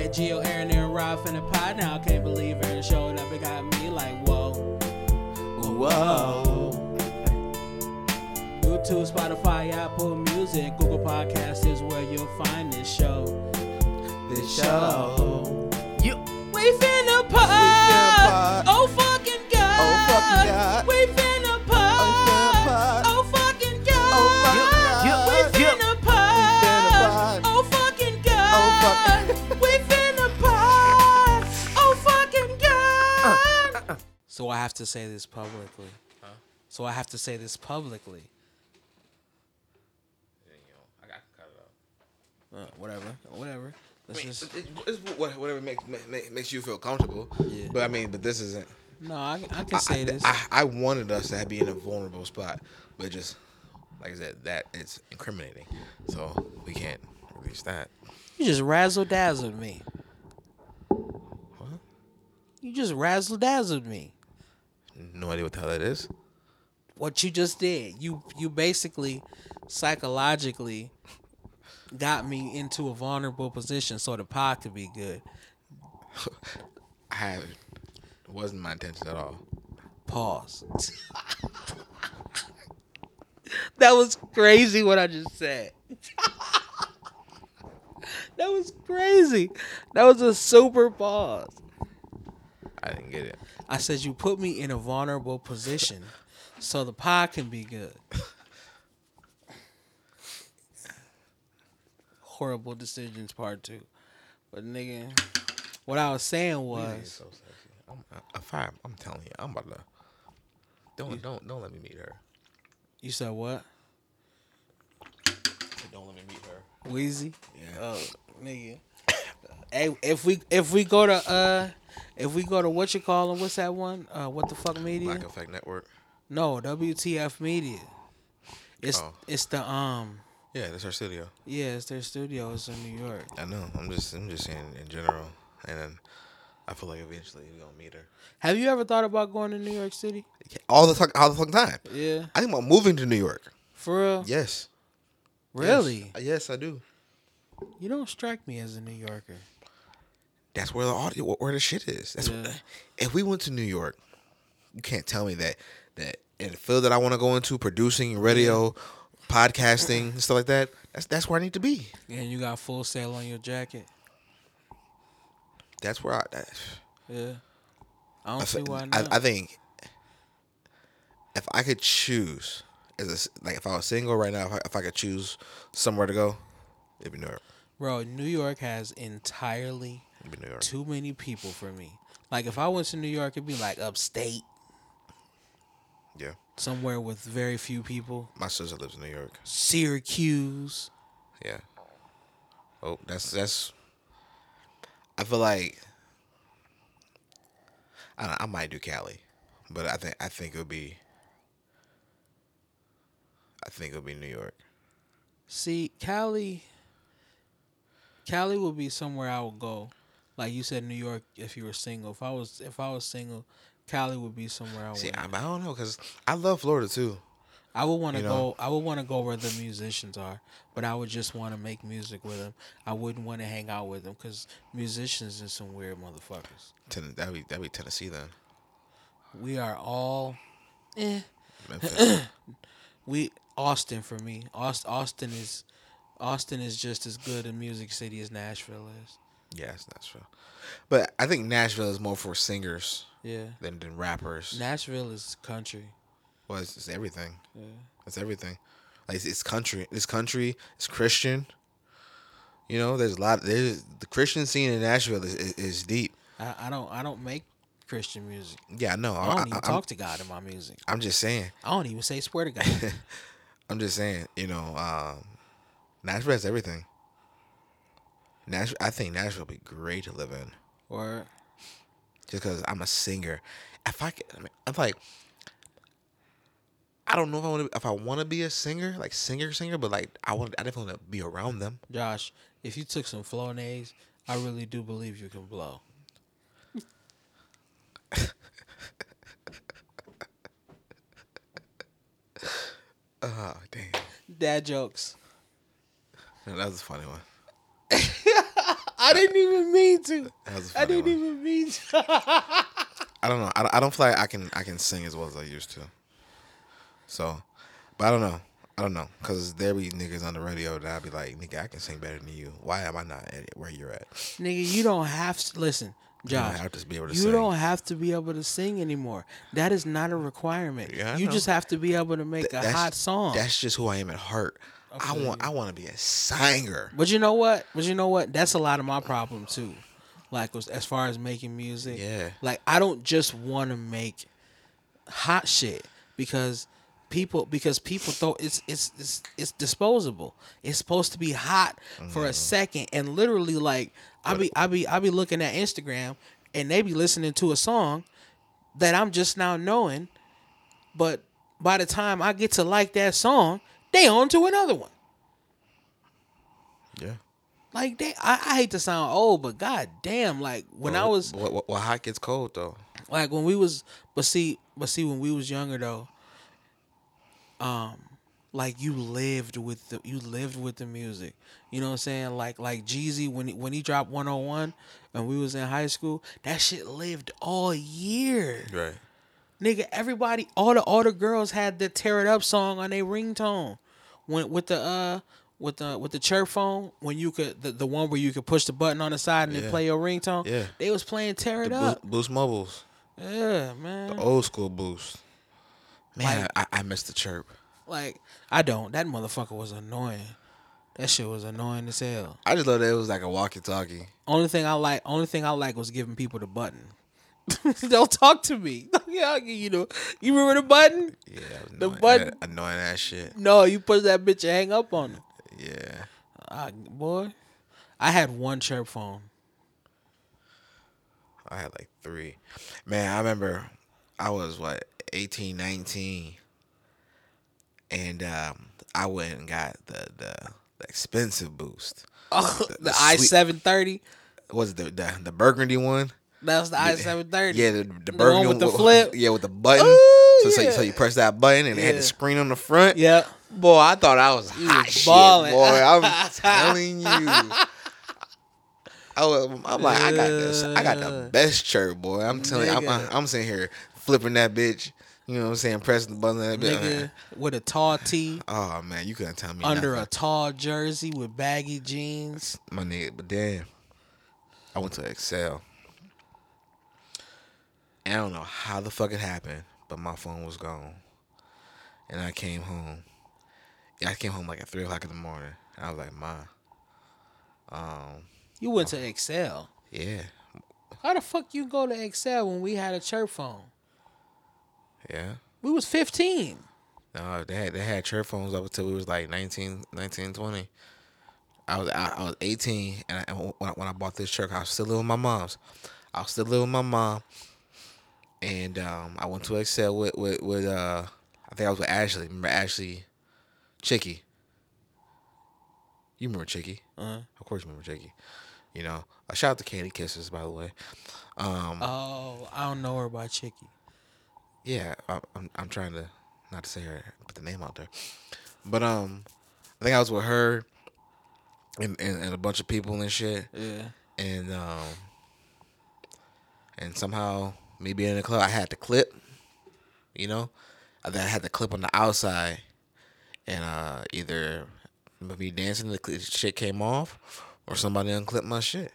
had Gio, Aaron, and Ralph in the pod. Now I can't believe Aaron showed up and got me like, whoa. Whoa. Whoa. YouTube, Spotify, Apple Music, Google Podcast is where you'll find this show. This show. You. We finna pod. pod. Oh, oh fucking god. Oh, fucking God. We finna So I have to say this publicly. So I have to say this publicly. I got to cut it off. Uh, whatever. Whatever. I mean, just. it- it's whatever makes ma- ma- makes you feel comfortable. Yeah. But I mean, but this isn't. No, I, I can say I, this. I, I wanted us to be in a vulnerable spot, but just like I said, that it's incriminating, so we can't release that. You just razzle dazzled me. You just razzle dazzled me. No idea what the hell that is. What you just did. You you basically psychologically got me into a vulnerable position so the pod could be good. I have. It wasn't my intention at all. Pause. that was crazy what I just said. that was crazy. That was a super pause. I didn't get it. I said you put me in a vulnerable position so the pod can be good. Horrible decisions part two. But nigga, what I was saying was so. I'm, I'm. I'm telling you, I'm about to. Don't don't don't let me meet her. you said what? Don't let me meet her. Wheezy? Yeah. Oh, nigga. hey, if we if we go to uh if we go to what you call them, what's that one? Uh what the fuck media? Black Effect Network. No, WTF media. It's Oh. it's the um Yeah, that's our studio. yeah, it's their studio, it's in New York. I know. I'm just I'm just saying in general, and then I feel like eventually we're gonna meet her. Have you ever thought about going to New York City? All the fuck, all the fucking time. Yeah. I think about moving to New York. For real? Yes. Really? Yes, Yes, I do. You don't strike me as a New Yorker. That's where the audio, where the shit is. That's Yeah. what, if we went to New York, you can't tell me that that in the field that I want to go into, producing, radio, podcasting, and stuff like that. That's that's where I need to be. And you got full sail on your jacket. That's where I. That, Yeah. I don't I, see why I, not. I think if I could choose, as a like if I was single right now, if I, if I could choose somewhere to go, it'd be New York. Bro, New York has entirely It'd be New York. too many people for me. Like if I went to New York, it'd be like upstate, Yeah, somewhere with very few people. my sister lives in New York. Syracuse. Yeah. Oh, that's that's. I feel like. I don't know, I might do Cali, but I think I think it'll be. I think it'll be New York. See, Cali. Cali would be somewhere I would go. Like you said, New York. If you were single, if I was, if I was single, Cali would be somewhere I would. See, I, I don't know because I love Florida too. I would want to you go. know. I would want to go where the musicians are, but I would just want to make music with them. I wouldn't want to hang out with them because musicians is some weird motherfuckers. Ten, that'd be that'd be Tennessee then. We are all, eh. Memphis. We Austin for me. Aust, Austin is, Austin is just as good a music city as Nashville is. Yeah, it's Nashville, but I think Nashville is more for singers Yeah, than than rappers. Nashville is country. well, it's, it's everything. Yeah. It's everything. Like it's, it's country. It's country. It's Christian. You know, there's a lot. There's the Christian scene in Nashville is, is, is deep. I, I don't. I don't make Christian music. Yeah, no, I don't I, even I, talk to God in my music. I'm, I'm just saying. I don't even say swear to God. I'm just saying. You know, um, Nashville has everything. Nashville, I think Nashville would be great to live in, or just because I'm a singer. If I, could, I mean, I'm like, I don't know if I want to. If I want to be a singer, like singer, singer, but like I want, I definitely want to be around them. Josh, if you took some Flonase, I really do believe you can blow. Oh, damn. Dad jokes. That was a funny one. I didn't even mean to. That was a I didn't one. even mean to. I don't know. I don't, I don't feel like I can I can sing as well as I used to. So, but I don't know. I don't know because there be niggas on the radio that I'd be like, nigga, I can sing better than you. Why am I not at it where you're at? Nigga, you don't have to listen, You don't have to be able to You don't have to be able to sing anymore. That is not a requirement. Yeah, you know. just have to be able to make Th- a hot song. That's just who I am at heart. I feel want I want to be a singer. But you know what? But you know what? That's a lot of my problem too. Like as as far as making music. Yeah. Like I don't just want to make hot shit because people because people thought it's it's it's it's disposable. It's supposed to be hot for Mm-hmm. a second and literally like I be I be I be looking at Instagram and they be listening to a song that I'm just now knowing, but by the time I get to like that song, they on to another one. Yeah. Like they, I, I hate to sound old, but god damn, like when I was what, what hot gets cold though. like when we was, but see, but see when we was younger though, um, like you lived with the, you lived with the music. You know what I'm saying? Like like Jeezy when he, when he dropped 101 and we was in high school, that shit lived all year. Right. Nigga, everybody, all the all the girls had the "Tear It Up" song on their ringtone. When with the uh with the with the chirp phone, when you could the, the one where you could push the button on the side and Yeah. it play your ringtone. Yeah. they was playing "Tear It The Up." Boost, Mobiles, Yeah, man. The old school Boost. Man, Like- I, I missed the chirp. Like I don't. That motherfucker was annoying. That shit was annoying as hell. I just love that it was like a walkie-talkie. Only thing I like, only thing I like was giving people the button. Don't talk to me. yeah, you the. You remember the button? Yeah, The annoying, button- that- annoying that shit. No, you push that bitch and hang up on them. Yeah. Ah, boy, I had one chirp phone. I had like three. Man, I remember I was what 18, 19, and um, I went and got the the, the expensive boost. Oh, the, the i seven thirty. Was it the, the the burgundy one? That was the i seven thirty. Yeah, the, the, The one with the flip? Yeah, with the button. Ooh, so, so, you, so you press that button and it had the screen on the front. Yeah. Boy, I thought I was You hot was shit, boy. I'm telling you. I was, I'm like, I got this. I got the best shirt, boy. I'm telling you, I'm, I'm sitting here flipping that bitch. You know what I'm saying? Pressing the button. That bitch. Nigga with a tall tee Oh man, you couldn't tell me under a tall jersey with baggy jeans. my nigga. But damn, I went to Excel. I don't know how the fuck it happened, but my phone was gone. And I came home. Yeah, I came home like at three o'clock in the morning. And I was like, Ma, um, You went to Excel. yeah, How the fuck you go to Excel when we had a chirp phone? yeah. We was fifteen. No, they had they had church phones up until we was like 19, 19 20. I was I, I was eighteen, and, I, and when, I, when I bought this truck, I was still living with my mom's. I was still living with my mom, and um, I went to Excel with with with uh, I think I was with Ashley. Remember Ashley, Chicky. You remember Chicky? Uh-huh. Of course, you remember Chicky. You know, a shout out to Candy Kisses, by the way. Um, Oh, I don't know her by Chicky. yeah, I, I'm I'm trying to not to say her, put the name out there, but um, I think I was with her and and, and a bunch of people and shit, Yeah. and um, and somehow me being in the club, I had the clip, you know, I then I had the clip on the outside, and uh, either me dancing, the shit came off, or somebody unclipped my shit.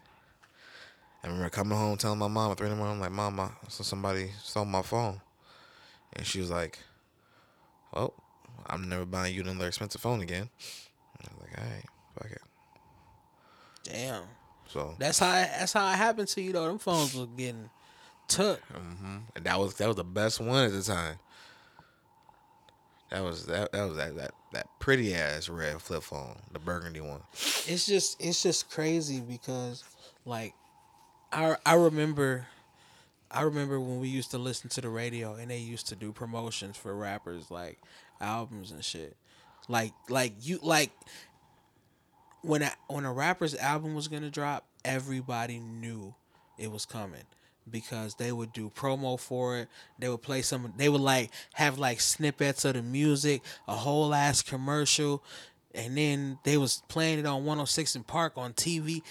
I remember coming home telling my mom at three in the morning, I'm like, my, so somebody stole my phone. And she was like, Well, I'm never buying you another expensive phone again. And I was like, All right, fuck it. Damn. So, That's how that's how it happened to you though. Them phones was getting took. hmm and that was that was the best one at the time. That was that that was that that, that pretty ass red flip phone, the burgundy one. It's just it's just crazy because like I I remember I remember when we used to listen to the radio and they used to do promotions for rappers like albums and shit. Like like you like when a, when a rapper's album was gonna drop, everybody knew it was coming because they would do promo for it. They would play some. They would like have like snippets of the music, a whole ass commercial, and then they was playing it on 106 & Park on TV.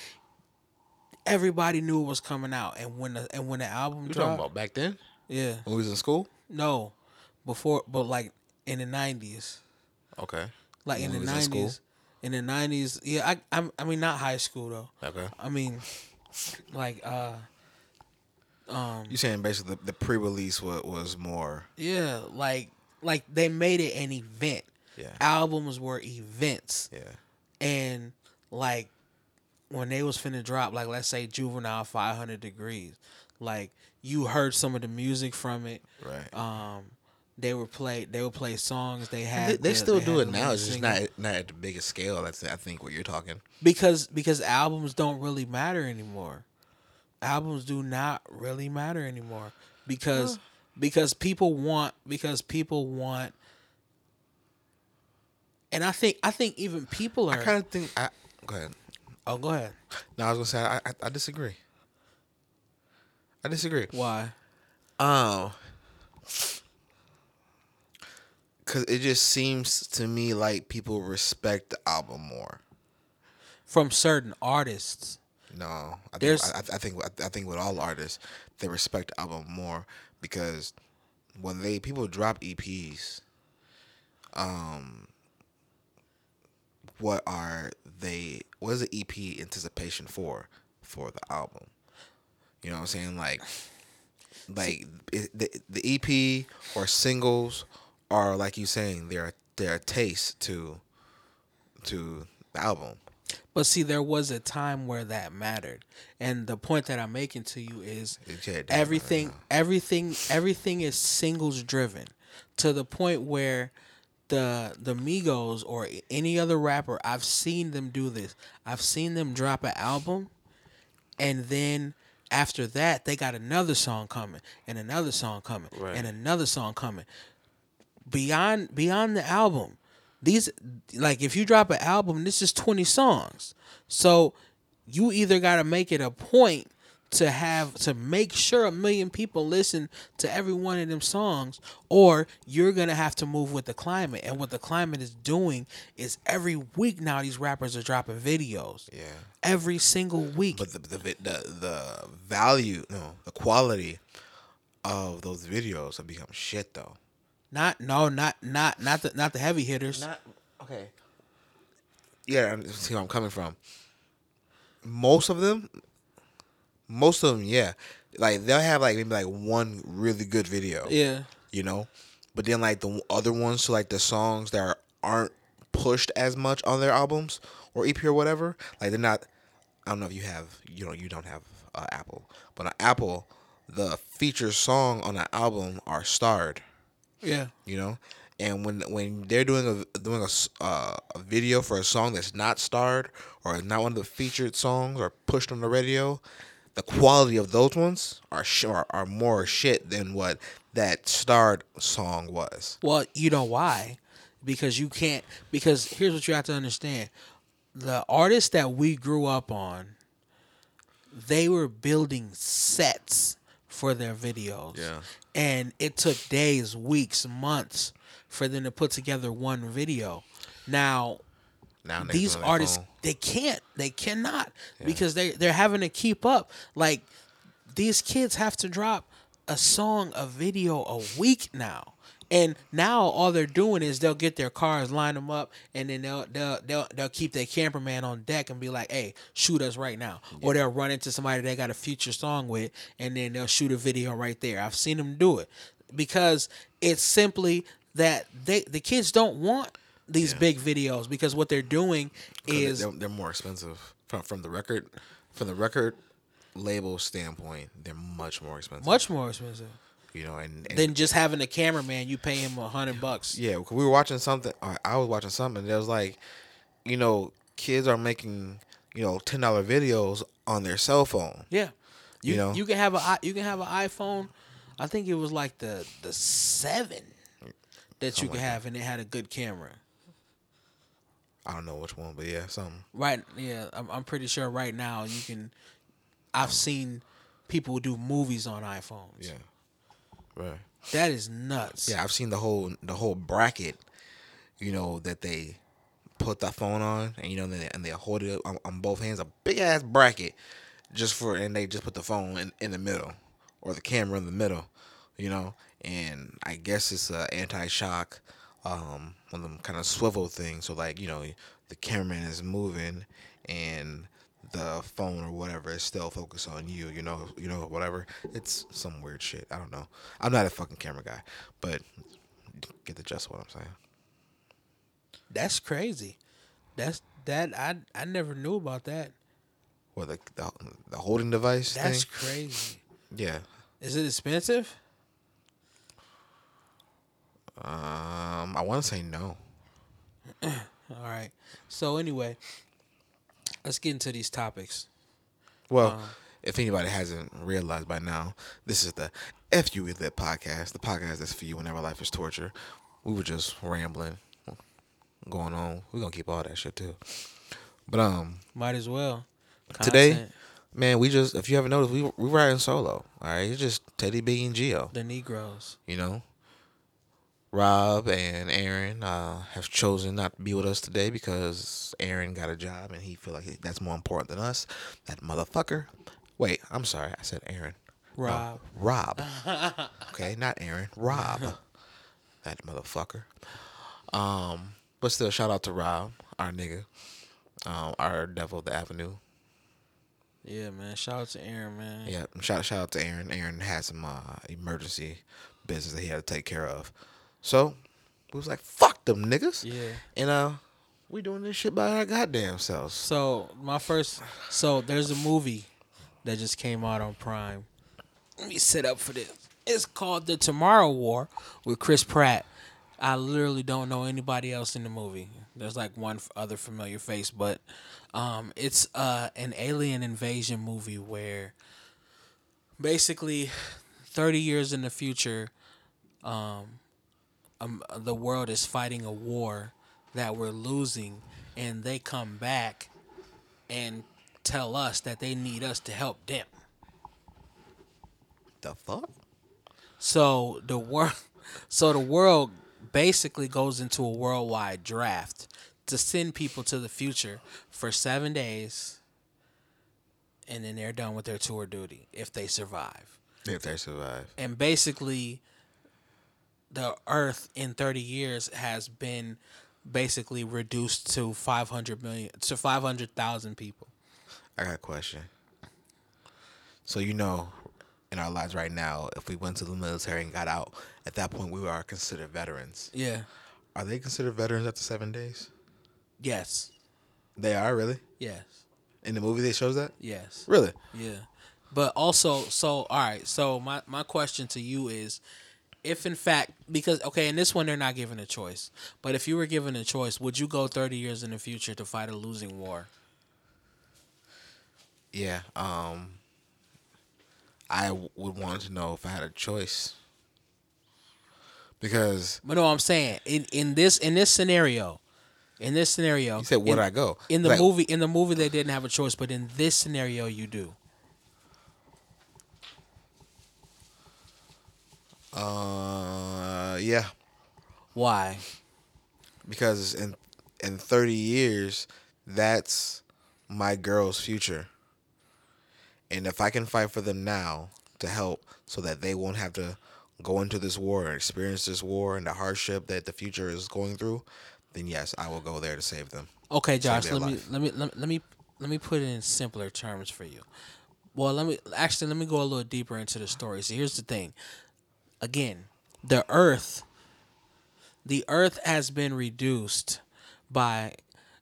everybody knew it was coming out, and when the and when the album You talking about back then yeah, when we was in school? no, before, but like in the nineties, Okay. like in When the we was in school? nineties, in the nineties, yeah, I, I, I mean, not high school though. Okay. I mean, like, uh, You saying basically the, the pre-release was, was more yeah, like, like they made it an event. Yeah. Albums were events. yeah and like when they was finna drop like let's say juvenile 500 degrees like you heard some of the music from it right. um they were play they would play songs they had they, they the- still they do it now. It's just not not at the biggest scale. That's I think what you're talking. because because albums don't really matter anymore albums do not really matter anymore because because people want because people want and I think I think even people I are kind of think. I, go ahead. oh go ahead No, I was gonna say I, I, I disagree. I disagree. why Um, cause it just seems to me like people respect the album more. from certain artists No, I think There's- I, I think I think with all artists, they respect the album more because when they people drop EPs, um, what are they? What is the EP anticipation for for the album? You know what I'm saying? Like, like it, the the EP or singles are like you saying they're they're a taste to to the album. But see, there was a time where that mattered, and the point that I'm making to you is It- yeah, it does matter everything, everything, everything is singles driven, to the point where the the Migos or any other rapper, I've seen them do this. I've seen them drop an album, and then after that, they got another song coming, and another song coming, Right. and another song coming. Beyond beyond the album, these like if you drop an album, this is twenty songs. So you either got to make it a point to have to make sure a million people listen to every one of them songs or you're going to have to move with the climate and what the climate is doing is every week now these rappers are dropping videos Yeah. every single week But the the the, the value, no, the quality of those videos have become shit though. Not no not not not the not the heavy hitters Not okay. Yeah, I see where I'm coming from. Most of them, most of them, yeah, like they'll have like maybe like one really good video, yeah you know, but then like the other ones, so like the songs that are, aren't pushed as much on their albums or EP or whatever, like they're not. I don't know if you have, you know, you don't have uh, Apple, but on Apple, the feature song on the album are starred yeah you know and when when they're doing a doing a, uh, a video for a song that's not starred or not one of the featured songs or pushed on the radio the quality of those ones are sh- are, are more shit than what that starred song was Well, you know why? Because you can't. Because here's what you have to understand: the artists that we grew up on, they were building sets for their videos. Yeah. And it took days, weeks, months for them to put together one video. Now, now these do it on their artists they can't they cannot because they they're having to keep up like these kids have to drop a song a video a week now and now all they're doing is they'll get their cars line them up and then they'll they'll they'll, they'll keep their cameraman on deck and be like hey shoot us right now. Or they'll run into somebody they got a future song with and then they'll shoot a video right there. I've seen them do it. Because it's simply that they the kids don't want these big videos because what they're doing is they're, they're more expensive. From from the record from the record label standpoint they're much more expensive. Much more expensive you know and, and than just having a cameraman. You pay him a hundred bucks. Yeah, we were watching something. I was watching something. It was like, you know, kids are making you know ten dollar videos on their cell phone. Yeah, you You know? you can have a you can have an iPhone. I think it was like the the seven that you could have, and it had a good camera. I don't know which one, but yeah, something. Right? Yeah, I'm, I'm pretty sure right now you can. I've seen people do movies on iPhones. Yeah, right. that is nuts. Yeah, I've seen the whole the whole bracket. You know that they put the phone on, and you know, and they, and they hold it on, on both hands, a big ass bracket, just for and they just put the phone in, in the middle or the camera in the middle, you know. And I guess it's a anti-shock, um, one of them kind of swivel thing. So like you know, the cameraman is moving and the phone or whatever is still focused on you. You know, you know whatever. It's some weird shit. I don't know. I'm not a fucking camera guy, but get the gist of what I'm saying. That's crazy. That's that I I never knew about that. Or the the, the holding device That's thing. crazy. Yeah. Is it expensive? Um, I want to say no. All right. So anyway, let's get into these topics. Well, if anybody hasn't realized by now, this is the F You With podcast, the podcast that's for you whenever life is torture. We were just rambling, going on. We're gonna keep all that shit too. But um, Might as well. today, man, we just if you haven't noticed, we we riding solo. All right, it's just Teddy B and Geo. the Negroes. You know, Rob and Aaron uh, have chosen not to be with us today because Aaron got a job and he feel like that's more important than us. That motherfucker. Wait, I'm sorry, I said Aaron. No, Rob. Rob. okay, not Aaron. Rob. that motherfucker. Um, but still, shout out to Rob, our nigga, um, our devil of the avenue. Yeah, man. Shout out to Aaron, man. Yeah, shout shout out to Aaron. Aaron had some uh, emergency business that he had to take care of. So we was like, "Fuck them niggas," Yeah. and uh, we doing this shit by our goddamn selves. So my first, so there's a movie that just came out on Prime. Let me set up for this. It's called The Tomorrow War with Chris Pratt. I literally don't know anybody else in the movie. There's like one other familiar face, but um, it's uh, an alien invasion movie where basically 30 years in the future, um, um, the world is fighting a war that we're losing, and they come back and tell us that they need us to help them. The fuck? So the world, so the world basically goes into a worldwide draft to send people to the future for seven days, and then they're done with their tour duty if they survive. If they survive, and basically the earth in 30 years has been basically reduced to 500 million to 500,000 people. I got a question. So you know, in our lives right now, if we went to the military and got out, at that point we are considered veterans. Yeah. Are they considered veterans after seven days? Yes. They are really. Yes. In the movie, they shows that. Yes. Really? Yeah. But also so all right, so my my question to you is if in fact because okay, in this one they're not given a choice. But if you were given a choice, would you go 30 years in the future to fight a losing war? Yeah. Um. I w- would want to know if I had a choice. Because But no, I'm saying in in this in this scenario, in this scenario, you said, "Would in, I go?" in the Like, movie? In the movie, they didn't have a choice, but in this scenario, you do. Uh, yeah. Why? Because in in thirty years, that's my girl's future. And if I can fight for them now to help, so that they won't have to go into this war and experience this war and the hardship that the future is going through, then yes, I will go there to save them. Okay, Josh. Let me, let me let me let me let me put it in simpler terms for you. Well, let me actually let me go a little deeper into the story. So here's the thing. Again, the Earth, the Earth has been reduced by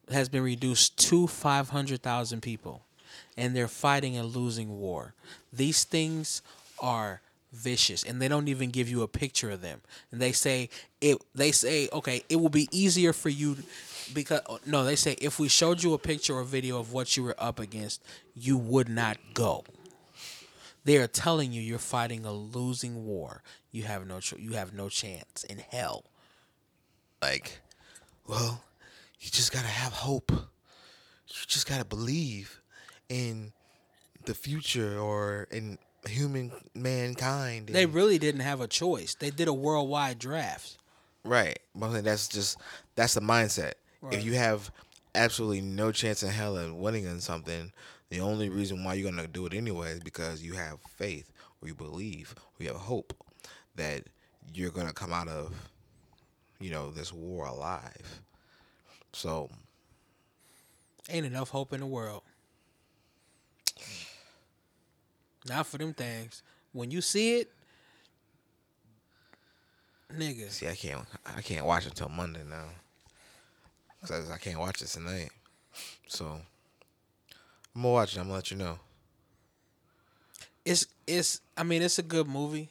has been reduced to five hundred thousand people, and they're fighting a losing war. These things are vicious and they don't even give you a picture of them and they say it they say okay it will be easier for you because no they say if we showed you a picture or video of what you were up against you would not go they are telling you you're fighting a losing war you have no you have no chance in hell Like, well, you just gotta have hope. You just gotta believe in the future or in human mankind. they really didn't have a choice they did a worldwide draft Right. But that's just that's the mindset. Right. If you have absolutely no chance in hell of winning in something, The only reason why you're gonna do it anyway is because you have faith or you believe or you have hope that you're gonna come out of, you know, this war alive. So Ain't enough hope in the world. Not for them things. When you see it, nigga, see, I can't, I can't watch it until Monday now, cause I can't watch it tonight. So I'm gonna watch it. I'm gonna let you know. it's it's. I mean, it's a good movie.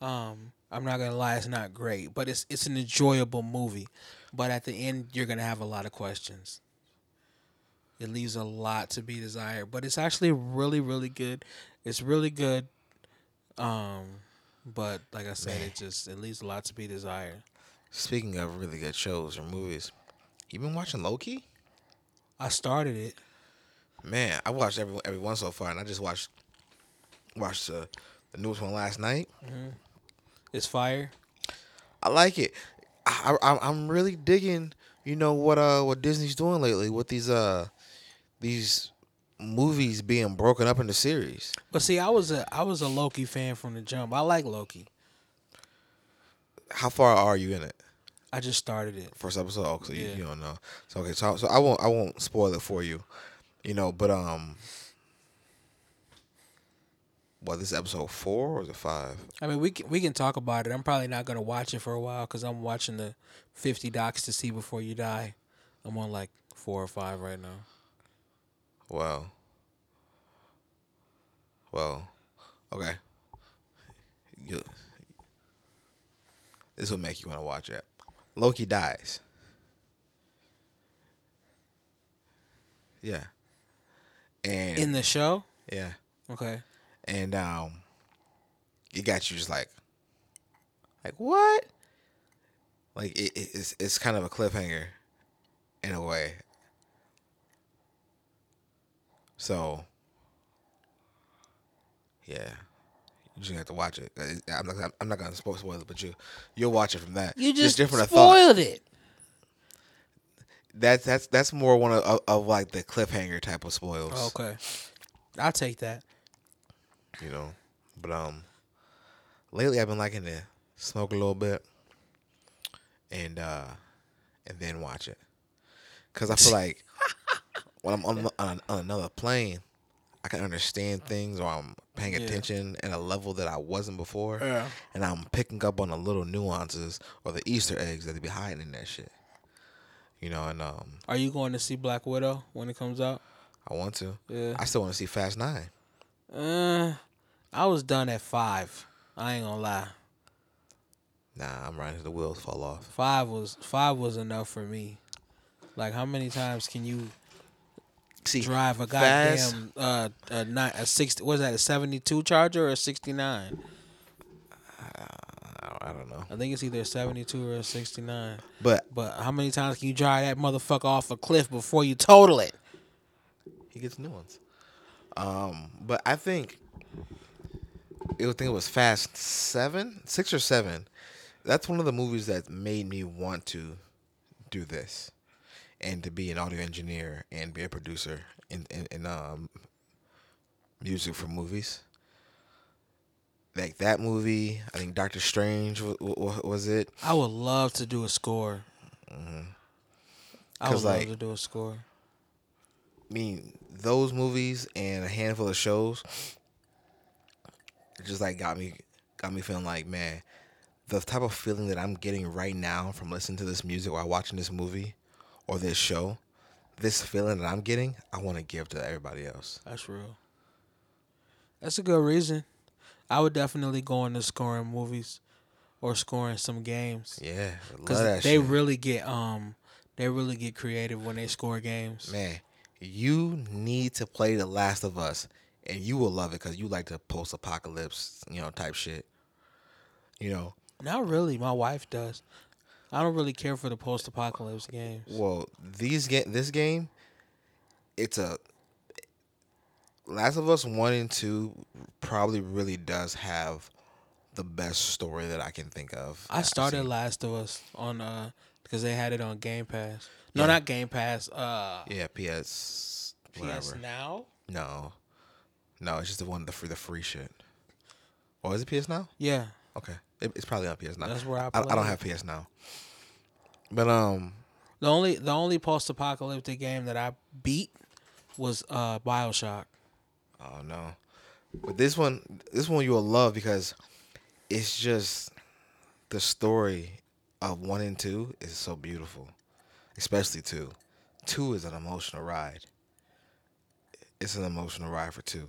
Um, I'm not gonna lie, it's not great, but it's it's an enjoyable movie. But at the end, you're gonna have a lot of questions. It leaves a lot to be desired, but it's actually really, really good. It's really good. Um, but like I said, it just it leaves a lot to be desired. Speaking of really good shows or movies, you been watching Loki? I started it. Man, I watched every every one so far, and I just watched watched uh, the newest one last night. It's fire. I like it. I, I I'm really digging. You know what uh what Disney's doing lately with these uh these movies being broken up into series. But see, I was a I was a Loki fan from the jump. I like Loki. How far are you in it? I just started it. First episode, oh, so you, Yeah. you don't know. So okay, so so I won't I won't spoil it for you, you know. But um, what this episode four or is it five? I mean, we can we can talk about it. I'm probably not gonna watch it for a while because I'm watching the 50 docs to see before you die. I'm on like four or five right now. Well, well, okay. You, this will make you want to watch it. Loki dies. Yeah. And In the show, yeah, okay. and um, it got you just like, like what? Like it, it- it's it's kind of a cliffhanger, in a way. So, yeah, you just have to watch it. Uh, I'm not I'm not gonna spoil spoil it, but you you'll watch it from that. You just different of thought. spoiled it. That's that's that's more one of, of, of like the cliffhanger type of spoils. Okay, I'll take that. you know. But um, lately I've been liking to smoke a little bit, and uh, and then watch it, cause I feel like when I'm on, on, on another plane, I can understand things or I'm paying Yeah. attention at a level that I wasn't before, Yeah. and I'm picking up on the little nuances or the Easter eggs that they be hiding in that shit. You know, and um, Are you going to see Black Widow when it comes out? I want to. Yeah. I still want to see Fast Nine. Uh, I was done at five. I ain't gonna lie. Nah, I'm riding till the wheels fall off. Five was five was enough for me. Like, how many times can you See, drive a Fast- goddamn uh a nine a sixty? Was that a seventy two Charger or a sixty nine? I don't- know, I think it's either seventy two or sixty nine. but But how many times can you drive that motherfucker off a cliff before you total it? He gets new ones. Um, but I think it would think it was Fast Seven, six or seven. That's one of the movies that made me want to do this, and to be an audio engineer and be a producer in in, in um music for movies. Like that movie, I think Doctor Strange was, was it? I would love to do a score. I would Mm-hmm. 'Cause, love to do a score. I mean, those movies and a handful of shows just like got me got me feeling like, man, the type of feeling that I'm getting right now from listening to this music while watching this movie or this show, this feeling that I'm getting, I want to give to everybody else. That's real. That's a good reason. I would definitely go into scoring movies or scoring some games Yeah, because they shit. really get um they really get creative when they score games. man, you need to play The Last of Us, and you will love it because you like the post-apocalypse, you know, type shit. You know, Not really. My wife does. I don't really care for the post-apocalypse games. Well, these ga- this game, it's a Last of Us one and two probably really does have the best story that I can think of. I started. Last of Us on uh because they had it on Game Pass. No, Yeah. not Game Pass. Uh, yeah, PS PS. Now. No, no, it's just the one the free the free shit. Oh, is it PS now? Yeah, Okay, it, it's probably on PS now. That's where I I, I don't have PS now. But um, the only the only post apocalyptic game that I beat was uh Bioshock. Oh no, but this one, this one you will love because it's just the story of one and two is so beautiful, especially two. Two is an emotional ride. It's an emotional ride for two.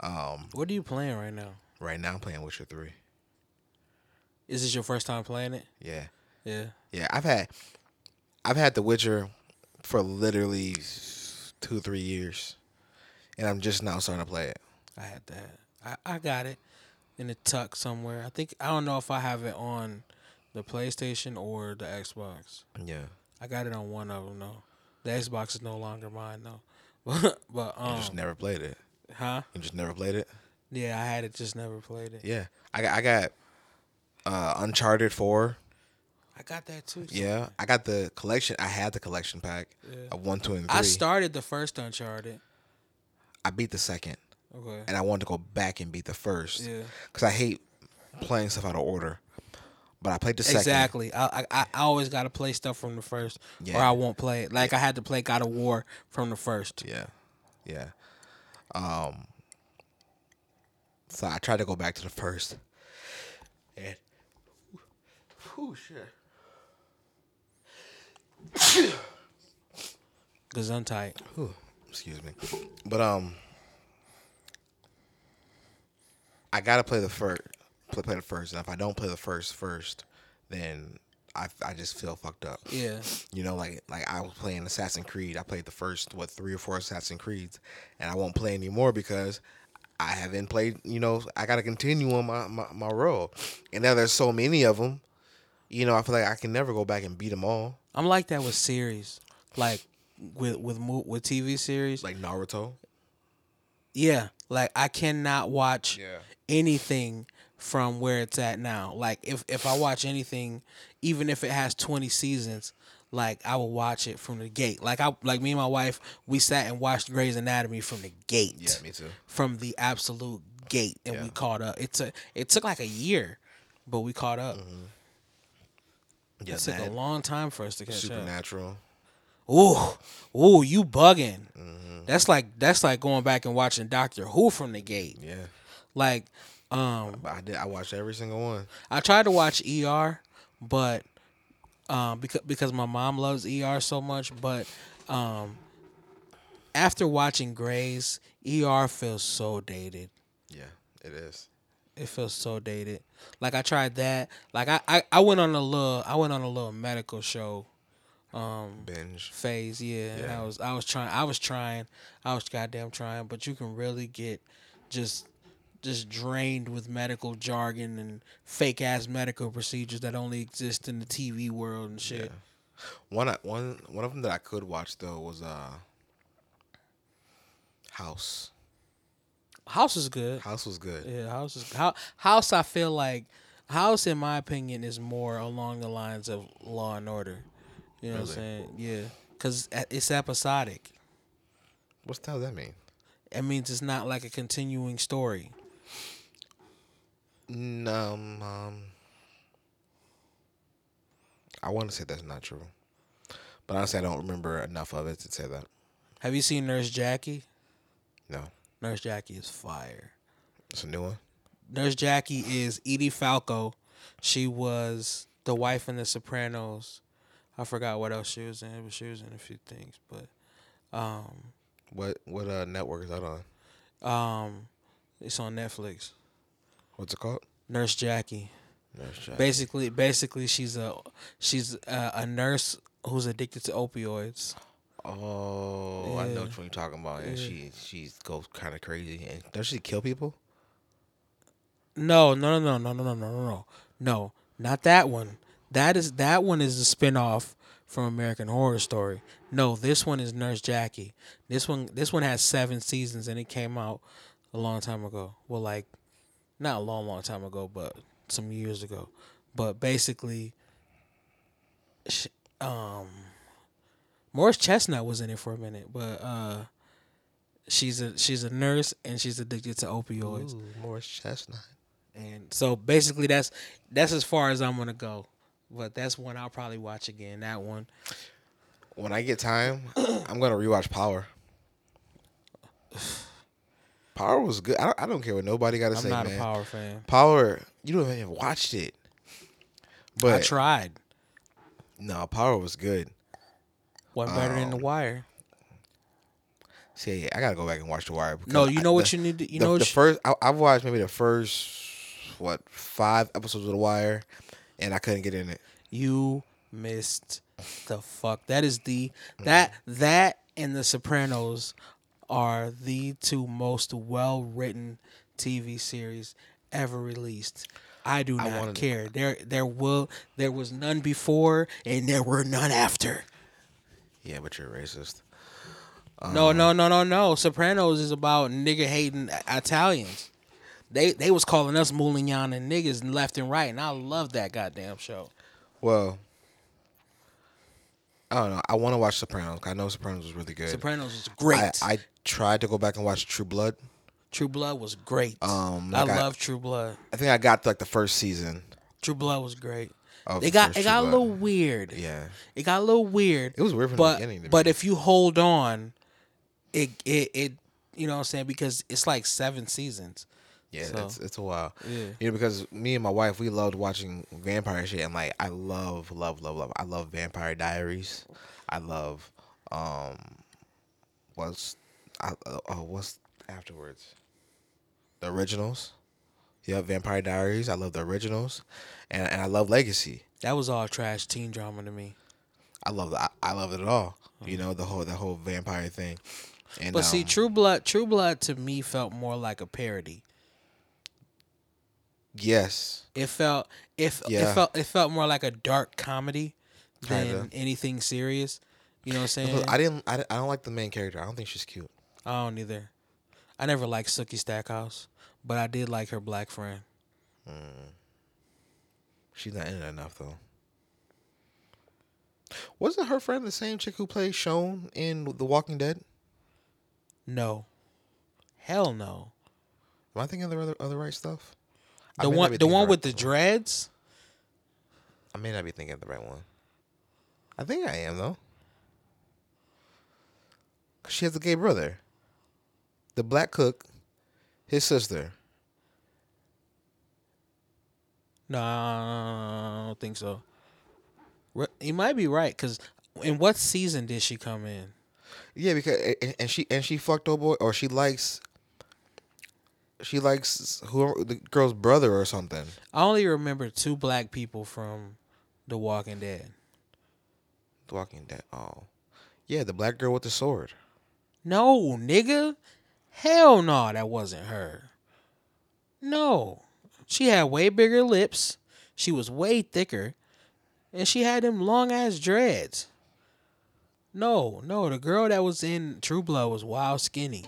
Um, What are you playing right now? right now I'm playing Witcher three. Is this your first time playing it? Yeah. Yeah. Yeah, I've had I've had The Witcher for literally two, three years. And I'm just now starting to play it. I had that. I, I got it in a tuck somewhere. I think I don't know if I have it on the PlayStation or the Xbox. Yeah. I got it on one of them though. The Xbox is no longer mine though. But but You um, just never played it. huh? You just never played it? Yeah, I had it, just never played it. Yeah. I got I got uh Uncharted four. I got that too. Yeah. I got the collection I had the collection pack Yeah. of one, two, and three. I started the first Uncharted. I beat the second. Okay. And I wanted to go back and beat the first. Yeah. Because I hate playing stuff out of order. But I played the second. Exactly. I, I I always got to play stuff from the first, or I won't play it. Like I had to play God of War from the first. Yeah, yeah. Um. So I tried to go back to the first. And, whew, shit. Gesundheit. Whew, excuse me. But um, I gotta play the first. Play, play the first, and if I don't play the first first, then I I just feel fucked up. Yeah. You know, like like I was playing Assassin's Creed. I played the first what three or four Assassin's Creeds, and I won't play anymore because I haven't played. You know, I got to continue on my, my my role, and now there's so many of them. You know, I feel like I can never go back and beat them all. I'm like that with series, like with with with TV series. Like Naruto. Yeah, like I cannot watch Yeah. anything from where it's at now. Like if if I watch anything, even if it has 20 seasons, like I will watch it from the gate. Like I like me and my wife, we sat and watched Grey's Anatomy from the gate. Yeah, me too. From the absolute gate, and we caught up. It took it took like a year, but we caught up. Mm-hmm. Yeah, It took a long time for us to catch up. Supernatural. Ooh, ooh, you bugging. Mm-hmm. That's like that's like going back and watching Doctor Who from the gate. Yeah, Like, um, I did. I watched every single one. I tried to watch ER, but um, because because my mom loves ER so much, but um, after watching Grey's, ER feels so dated. Yeah, it is. It feels so dated. Like I tried that. Like I, I, I went on a little I went on a little medical show Binge. phase, yeah. And I was I was trying I was trying. I was goddamn trying, but you can really get just just drained with medical jargon and fake ass medical procedures that only exist in the TV world and shit. Yeah. One one one of them that I could watch though was uh House. House is good. House was good. Yeah, House is House, House I feel like House in my opinion is more along the lines of Law and Order. You know what I'm saying? Yeah. Cuz it's episodic. What the hell that mean? It means it's not like a continuing story. No, Um, um, I want to say that's not true, but honestly, I don't remember enough of it to say that. Have you seen Nurse Jackie? No, Nurse Jackie is fire. it's a new one. Nurse Jackie is Edie Falco. She was the wife in The Sopranos. I forgot what else she was in, but she was in a few things. But um, What what uh network is that on? um, it's on Netflix. What's it called? Nurse Jackie. Nurse Jack. Basically, basically, she's a she's a, a nurse who's addicted to opioids. Oh, I know Yeah. one you're talking about. And Yeah. she she goes kind of crazy. And does she kill people? No, no, no, no, no, no, no, no, no, no, not that one. That is that one is a spinoff from American Horror Story. No, this one is Nurse Jackie. This one, this one has seven seasons, and it came out a long time ago. Well, like not a long, long time ago, but some years ago. But basically, sh- um, Morris Chestnut was in it for a minute, but uh, She's a she's a nurse and she's addicted to opioids. Ooh, Morris Chestnut. And so basically that's that's as far as I'm gonna go. But that's one I'll probably watch again. That one. When I get time, I'm gonna rewatch Power. Power was good. I don't, I don't care what nobody got to say. I'm not man. a power fan. Power, you don't even watched it. But I tried. no, Power was good. Wasn't better Oh. than um, the wire. See, I gotta go back and watch The Wire. because No, you I- know what the- you need to you the, know the what you- first I, I've watched maybe the first what five episodes of The Wire, and I couldn't get in it. you missed the fuck. That is the that that and the Sopranos are the two most well written TV series ever released. I do I not wanted- care. There there will there was none before and there were none after. Yeah, but you're racist. No, no, um, no, no, no. Sopranos is about nigga hating Italians. They they was calling us Moulignan and niggas left and right, and I love that goddamn show. Well, I don't know. I want to watch Sopranos. I know Sopranos was really good. Sopranos was great. I, I tried to go back and watch True Blood. True Blood was great. Um, I like I- love True Blood. I think I got like the first season. True Blood was great. Of It got it True got a little weird. Yeah, It got a little weird. it was weird from but the beginning. But me. if you hold on, it it it you know what I'm saying because it's like seven seasons. Yeah, so- it's it's a while. Yeah. You know, because me and my wife, we loved watching vampire shit. And like, I love, love, love, love. I love Vampire Diaries. I love, um, what's, I, uh, oh, what's afterwards? The originals. Yeah, Vampire Diaries. I love the originals, and and I love Legacy. That was all trash teen drama to me. I love I, I love it all. You know the whole the whole vampire thing. And But see, um, True Blood, True Blood to me felt more like a parody. Yes, It felt if it, Yeah. felt it felt more like a dark comedy than Kinda. anything serious. You know what I'm saying? I didn't I, I don't like the main character. I don't think she's cute. I don't either. I never liked Sookie Stackhouse, but I did like her black friend. Hmm. She's not in it enough though. Wasn't her friend the same chick who played Shone in The Walking Dead? No, hell no. Am I thinking of the other, other right stuff? I The one, the one with the dreads. I may not be thinking of the right one. I think I am though. Cause she has a gay brother. The black cook, his sister. No, I don't think so. You might be right, cause in what season did she come in? Yeah, because and- and she and she fucked old boy or she likes she likes who the girl's brother or something. I only remember two black people from The Walking Dead. The Walking Dead. Oh, yeah, the black girl with the sword. No, nigga. Hell no, that wasn't her. No. She had way bigger lips. She was way thicker. And she had them long ass dreads. No, no, the girl that was in True Blood was wild skinny.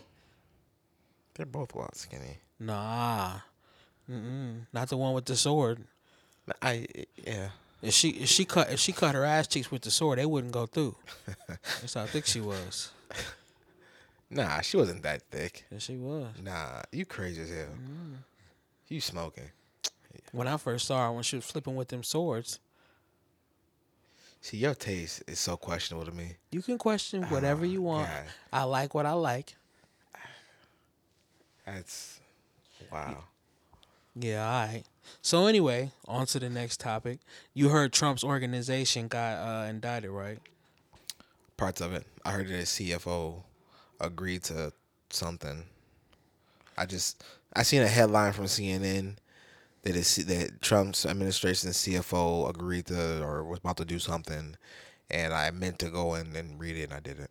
They're both wild skinny. Nah. Mm-mm. Not the one with the sword. I yeah. If she if she cut if she cut her ass cheeks with the sword, they wouldn't go through. That's how thick she was. Nah, she wasn't that thick. Yes, she was. Nah, you crazy as hell. Mm-hmm. You smoking. When I first saw her when she was flipping with them swords, See, your taste is so questionable to me. You can question whatever you want. God. I like what I like. That's wow. Yeah, all right. So anyway, on to the next topic. You heard Trump's organization got uh, indicted, right? Parts of it. I heard that his CFO agreed to something. I just I seen a headline from CNN that is that Trump's administration CFO agreed to or was about to do something, and I meant to go in and read it and I didn't.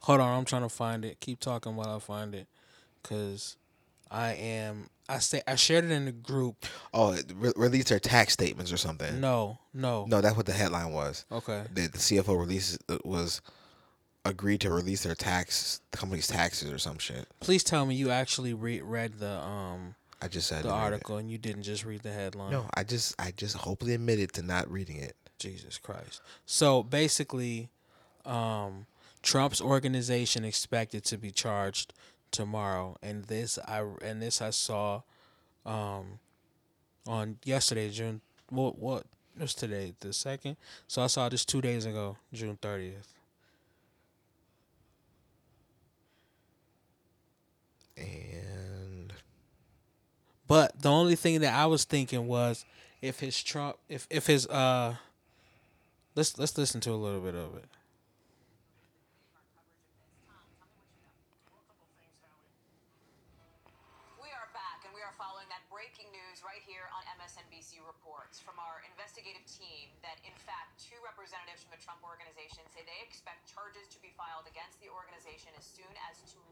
Hold on, I'm trying to find it. Keep talking while I find it, cause I am. I say I shared it in the group. Oh, re- released their tax statements or something. No, no. No, that's what the headline was. Okay. The, the CFO release was agreed to release their tax, the company's taxes or some shit. Please tell me you actually re- read the um I just said the didn't read it. article and you didn't just read the headline. No, I just I just hopefully admitted to not reading it. Jesus Christ. So basically, um, Trump's organization expected to be charged tomorrow, and this I and this I saw um, on yesterday, June. What what was today? The second. So I saw this two days ago, June thirtieth. And But the only thing that I was thinking was if his Trump, if if his uh, let's let's listen to a little bit of it.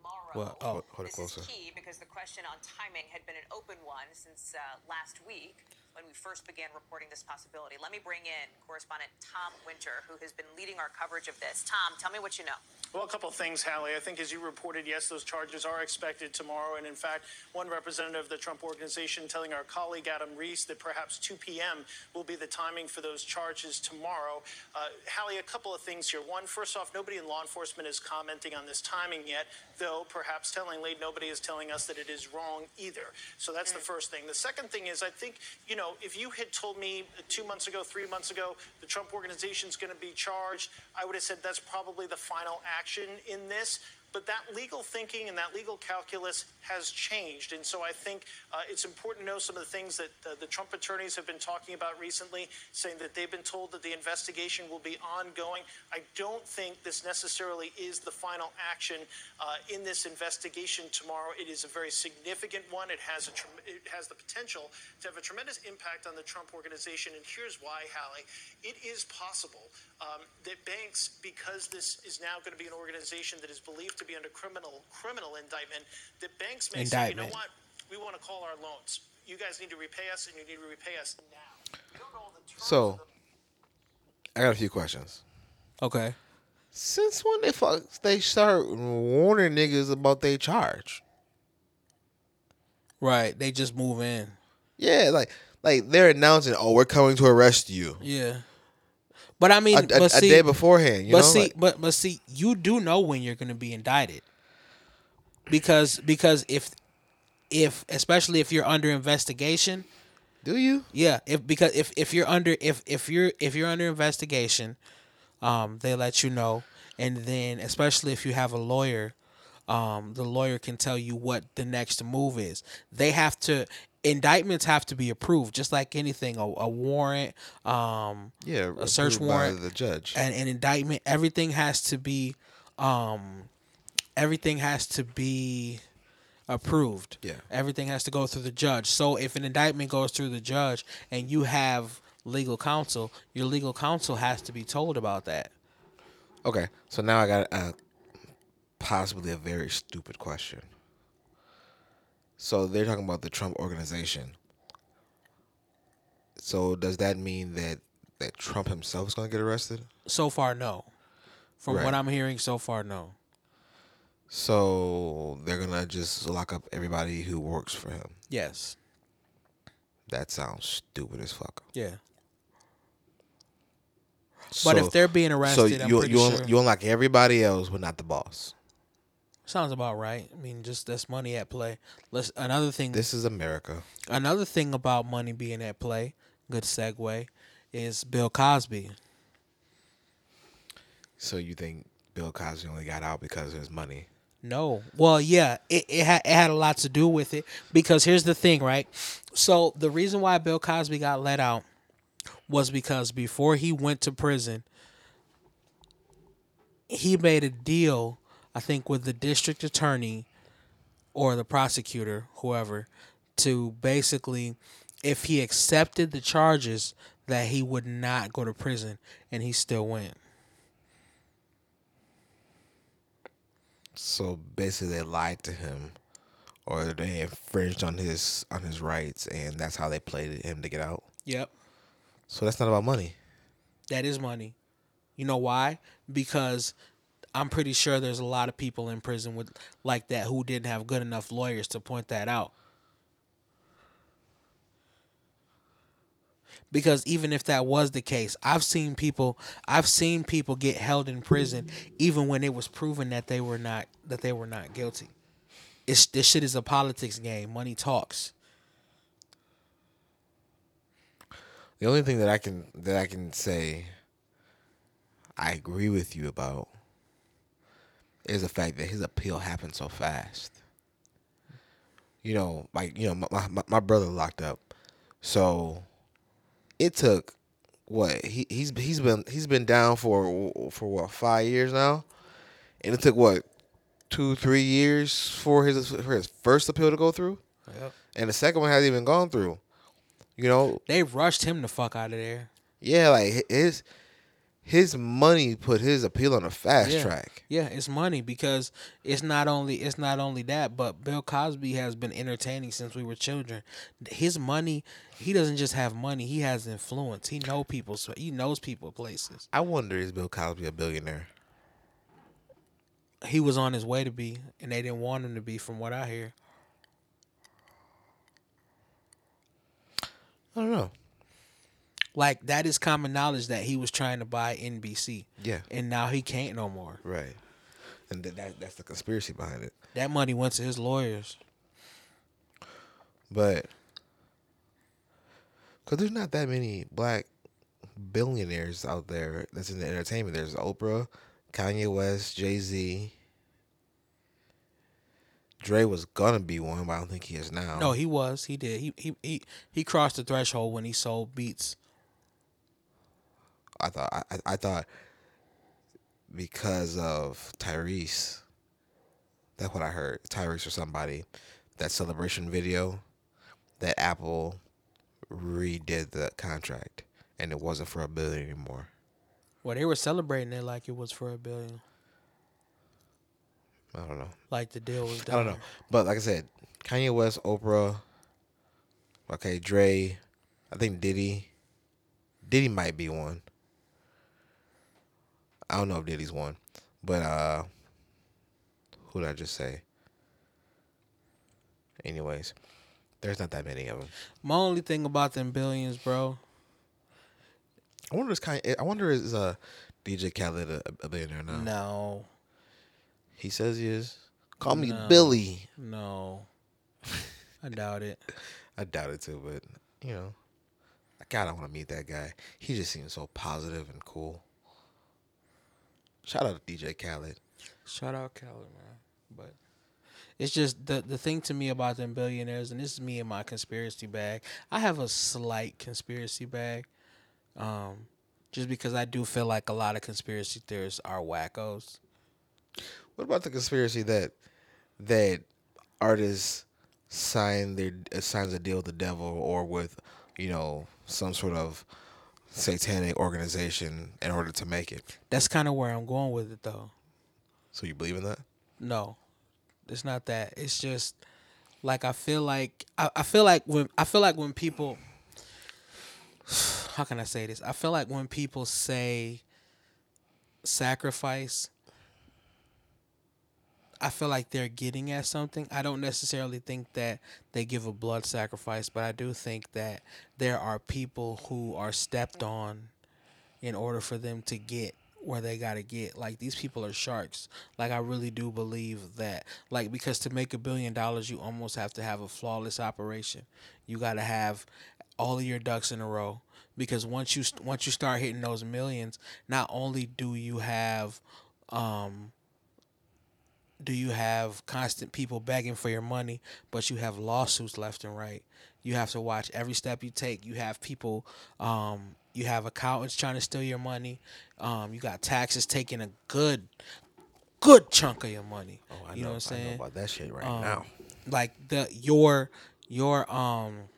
Tomorrow. Well, oh. Hold it this closer. is key because the question on timing had been an open one since uh, last week when we first began reporting this possibility. Let me bring in correspondent Tom Winter, who has been leading our coverage of this. Tom, tell me what you know. Well, a couple of things, Hallie. I think as you reported, yes, those charges are expected tomorrow. And in fact, one representative of the Trump organization telling our colleague Adam Reiss that perhaps 2 p.m. will be the timing for those charges tomorrow. Uh, Hallie, a couple of things here. One, first off, nobody in law enforcement is commenting on this timing yet, though perhaps tellingly, nobody is telling us that it is wrong either. So that's the first thing. The second thing is, I think, you know, if you had told me two months ago, three months ago, the Trump organization is going to be charged, I would have said that's probably the final action in this. But that legal thinking and that legal calculus has changed. And so I think uh, it's important to know some of the things that uh, the Trump attorneys have been talking about recently, saying that they've been told that the investigation will be ongoing. I don't think this necessarily is the final action uh, in this investigation tomorrow. It is a very significant one. It has a it has the potential to have a tremendous impact on the Trump organization. And here's why, Hallie. It is possible um, that banks, because this is now going to be an organization that is believed to be under criminal criminal indictment, that banks may say, you know what, we want to call our loans. You guys need to repay us, and you need to repay us now. Don't know the terms So- the- I got a few questions. Okay. Since when they fuck they start warning niggas about they charge? Right. They just move in. Yeah, like like they're announcing, oh, we're coming to arrest you Yeah. But I mean, a, a- but a see, day beforehand. But know, see, Like, but but see, you do know when you're going to be indicted, because because if if especially if you're under investigation, do you? yeah, if because if if you're under if if you're if you're under investigation, um, they let you know, and then especially if you have a lawyer, um, the lawyer can tell you what the next move is. They have to indictments have to be approved, just like anything, a, a warrant, um, Yeah, a search warrant, the judge. and an indictment. Everything has to be, um, everything has to be approved. Yeah. everything has to go through the judge. So if an indictment goes through the judge and you have legal counsel, your legal counsel has to be told about that. Okay, so now I got uh, possibly a very stupid question. So they're talking about the Trump organization. So does that mean that that Trump himself is going to get arrested? So far, no. From Right. what I'm hearing so far, no. So they're gonna just lock up everybody who works for him. Yes. That sounds stupid as fuck. Yeah. So- But if they're being arrested, so I'm you pretty you, sure. you unlock everybody else, but not the boss. Sounds about right. I mean, just that's money at play. Let's another thing. This is America. Another thing about money being at play, good segue, is Bill Cosby. So you think Bill Cosby only got out because of his money? No. Well, yeah, it it had, it had a lot to do with it because here's the thing, right? So the reason why Bill Cosby got let out was because before he went to prison, he made a deal, I think, with the district attorney or the prosecutor, whoever, to basically, if he accepted the charges, that he would not go to prison, and he still went. So basically, they lied to him, or they infringed on his on his rights, and that's how they played him to get out. Yep. So that's not about money. That is money. You know why? Because I'm pretty sure there's a lot of people in prison with like that who didn't have good enough lawyers to point that out. because even if that was the case, I've seen people I've seen people get held in prison even when it was proven that they were not that they were not guilty. It's this shit is a politics game. Money talks. The only thing that I can that I can say I agree with you about is the fact that his appeal happened so fast. You know, like you know, my my, my brother locked up, so it took what he he's he's been he's been down for for what five years now, and it took what two three years for his for his first appeal to go through, Yep. and the second one hasn't even gone through. You know, They rushed him the fuck out of there. yeah, like his his money put his appeal on a fast yeah. track. Yeah, it's money because it's not only it's not only that, but Bill Cosby has been entertaining since we were children. His money, he doesn't just have money; he has influence. He know people, so he knows people, places. I wonder is Bill Cosby a billionaire? He was on his way to be, and they didn't want him to be, from what I hear. I don't know. Like that is common knowledge that he was trying to buy NBC. Yeah. and now he can't no more. Right. And that, that that's the conspiracy behind it. That money went to his lawyers. But because there's not that many black billionaires out there that's in the entertainment. There's Oprah, Kanye West, Jay Z. Dre was gonna be one, but I don't think he is now. No, he was. He did. He he he, he crossed the threshold when he sold Beats. I thought I, I- thought because of Tyrese. That's what I heard. Tyrese or somebody. That celebration video, that Apple redid the contract, and it wasn't for a billion anymore. Well, they were celebrating it like it was for a billion. I don't know. Like the deal was done. I don't know. But like I said, Kanye West, Oprah, okay, Dre, I think Diddy. Diddy might be one. I don't know if Diddy's one. But uh who did I just say? Anyways, there's not that many of them. My only thing about them billions, bro. I wonder is Kanye, I wonder is uh DJ Khaled a, a billionaire now? No, He says he is. Call me No. Billy. no, I doubt it. I doubt it too, but you know, I kind of want to meet that guy. He just seems so positive and cool. Shout out to DJ Khaled. Shout out Khaled, man. But it's just the the thing to me about them billionaires, and this is me and my conspiracy bag. I have a slight conspiracy bag, um, just because I do feel like a lot of conspiracy theorists are wackos. What about the conspiracy that that artists sign their uh, signs a deal with the devil or with you know some sort of satanic organization in order to make it? That's kind of where I'm going with it, though. So you believe in that? No, it's not that. It's just like I feel like I, I feel like when I feel like when people how can I say this? I feel like when people say sacrifice, I feel like they're getting at something. I don't necessarily think that they give a blood sacrifice, but I do think that there are people who are stepped on in order for them to get where they got to get. Like these people are sharks. Like I really do believe that. Like because to make a billion dollars, you almost have to have a flawless operation. You got to have all of your ducks in a row because once you once you start hitting those millions, not only do you have um do you have constant people begging for your money, but you have lawsuits left and right. You have to watch every step you take. You have people, um, you have accountants trying to steal your money. Um, you got taxes taking a good, good chunk of your money. Oh, I you know, what I'm I know saying? about that shit right Um, now. Like the your your um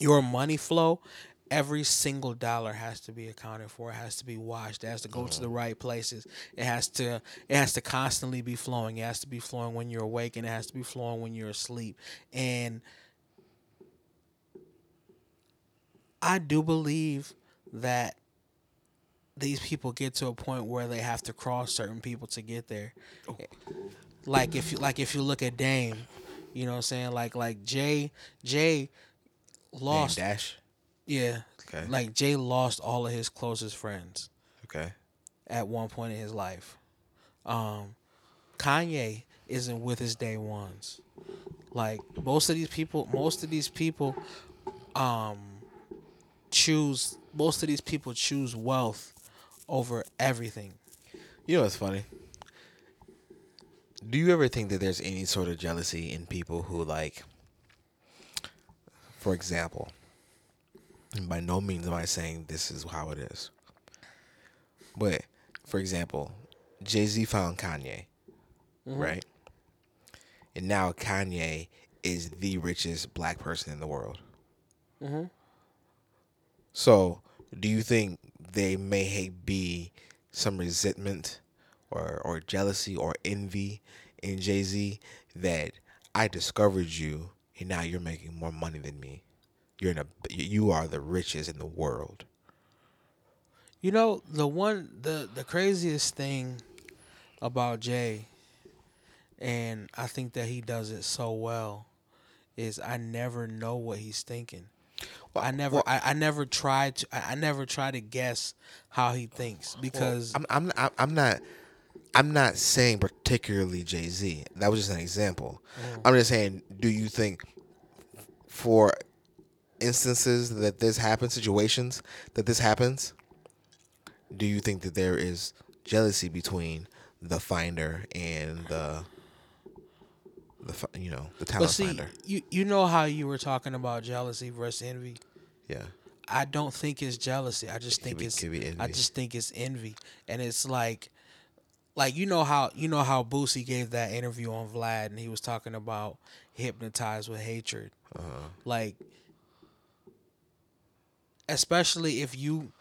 your money flow every single dollar has to be accounted for. It has to be watched it has to go to the mm-hmm. right places. It has to it has to constantly be flowing. It has to be flowing when you're awake and it has to be flowing when you're asleep. And i do believe that these people get to a point where they have to cross certain people to get there. Oh. Like if you like if you look at Dame, you know what I'm saying? Like like Jay Jay Dame lost Dash. Yeah. Okay. Like Jay lost all of his closest friends Okay. at one point in his life. Um, Kanye isn't with his day ones. Like most of these people, most of these people, um, choose. Most of these people choose wealth over everything. You know what's funny? Do you ever think that there's any sort of jealousy in people who like for example, and by no means am I saying this is how it is. But for example, Jay-Z found Kanye, mm-hmm. right? And now Kanye is the richest black person in the world. Mm-hmm. So, do you think they may be some resentment or or jealousy or envy in Jay Z that I discovered you and now you're making more money than me? You're in a you are the richest in the world. You know, the one the the craziest thing about Jay and I think that he does it so well is I never know what he's thinking. Well, I never well- I, I never tried to I, I never try to guess how he thinks because I'm I'm I'm- I'm not I'm not saying particularly Jay Z. That was just an example. Mm. I'm just saying, do you think for instances that this happens, situations that this happens, do you think that there is jealousy between the finder and the the you know the but talent see finder? you you know how you were talking about jealousy versus envy. Yeah. I don't think it's jealousy. I just think be- it's I envy. just think it's envy. And it's like like you know how you know how Boosie gave that interview on Vlad and he was talking about hypnotized with hatred. Uh-huh. Like especially if you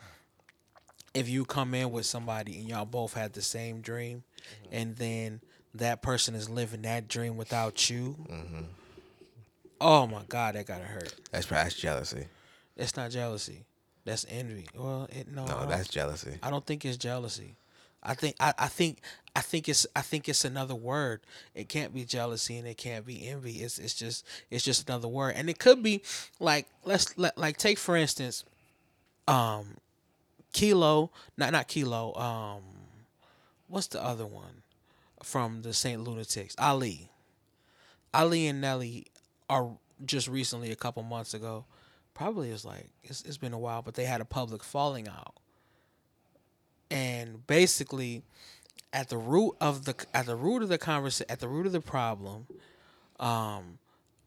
if you come in with somebody and y'all both had the same dream Mm-hmm. and then that person is living that dream without you. Mm-hmm. Oh my god, that gotta hurt. That's that's jealousy. It's not jealousy. That's envy. Well, it, no, No, that's jealousy. I don't think it's jealousy. I think I, I think I think it's I think it's another word. It can't be jealousy and it can't be envy. It's it's just it's just another word. And it could be like let's let like take for instance um Kilo, not not Kilo, um what's the other one from the Saint Lunatics? Ali. Ali and Nelly are just recently a couple months ago. Probably it's like it's, it's been a while, but they had a public falling out and basically at the root of the at the root of the conversation at the root of the problem um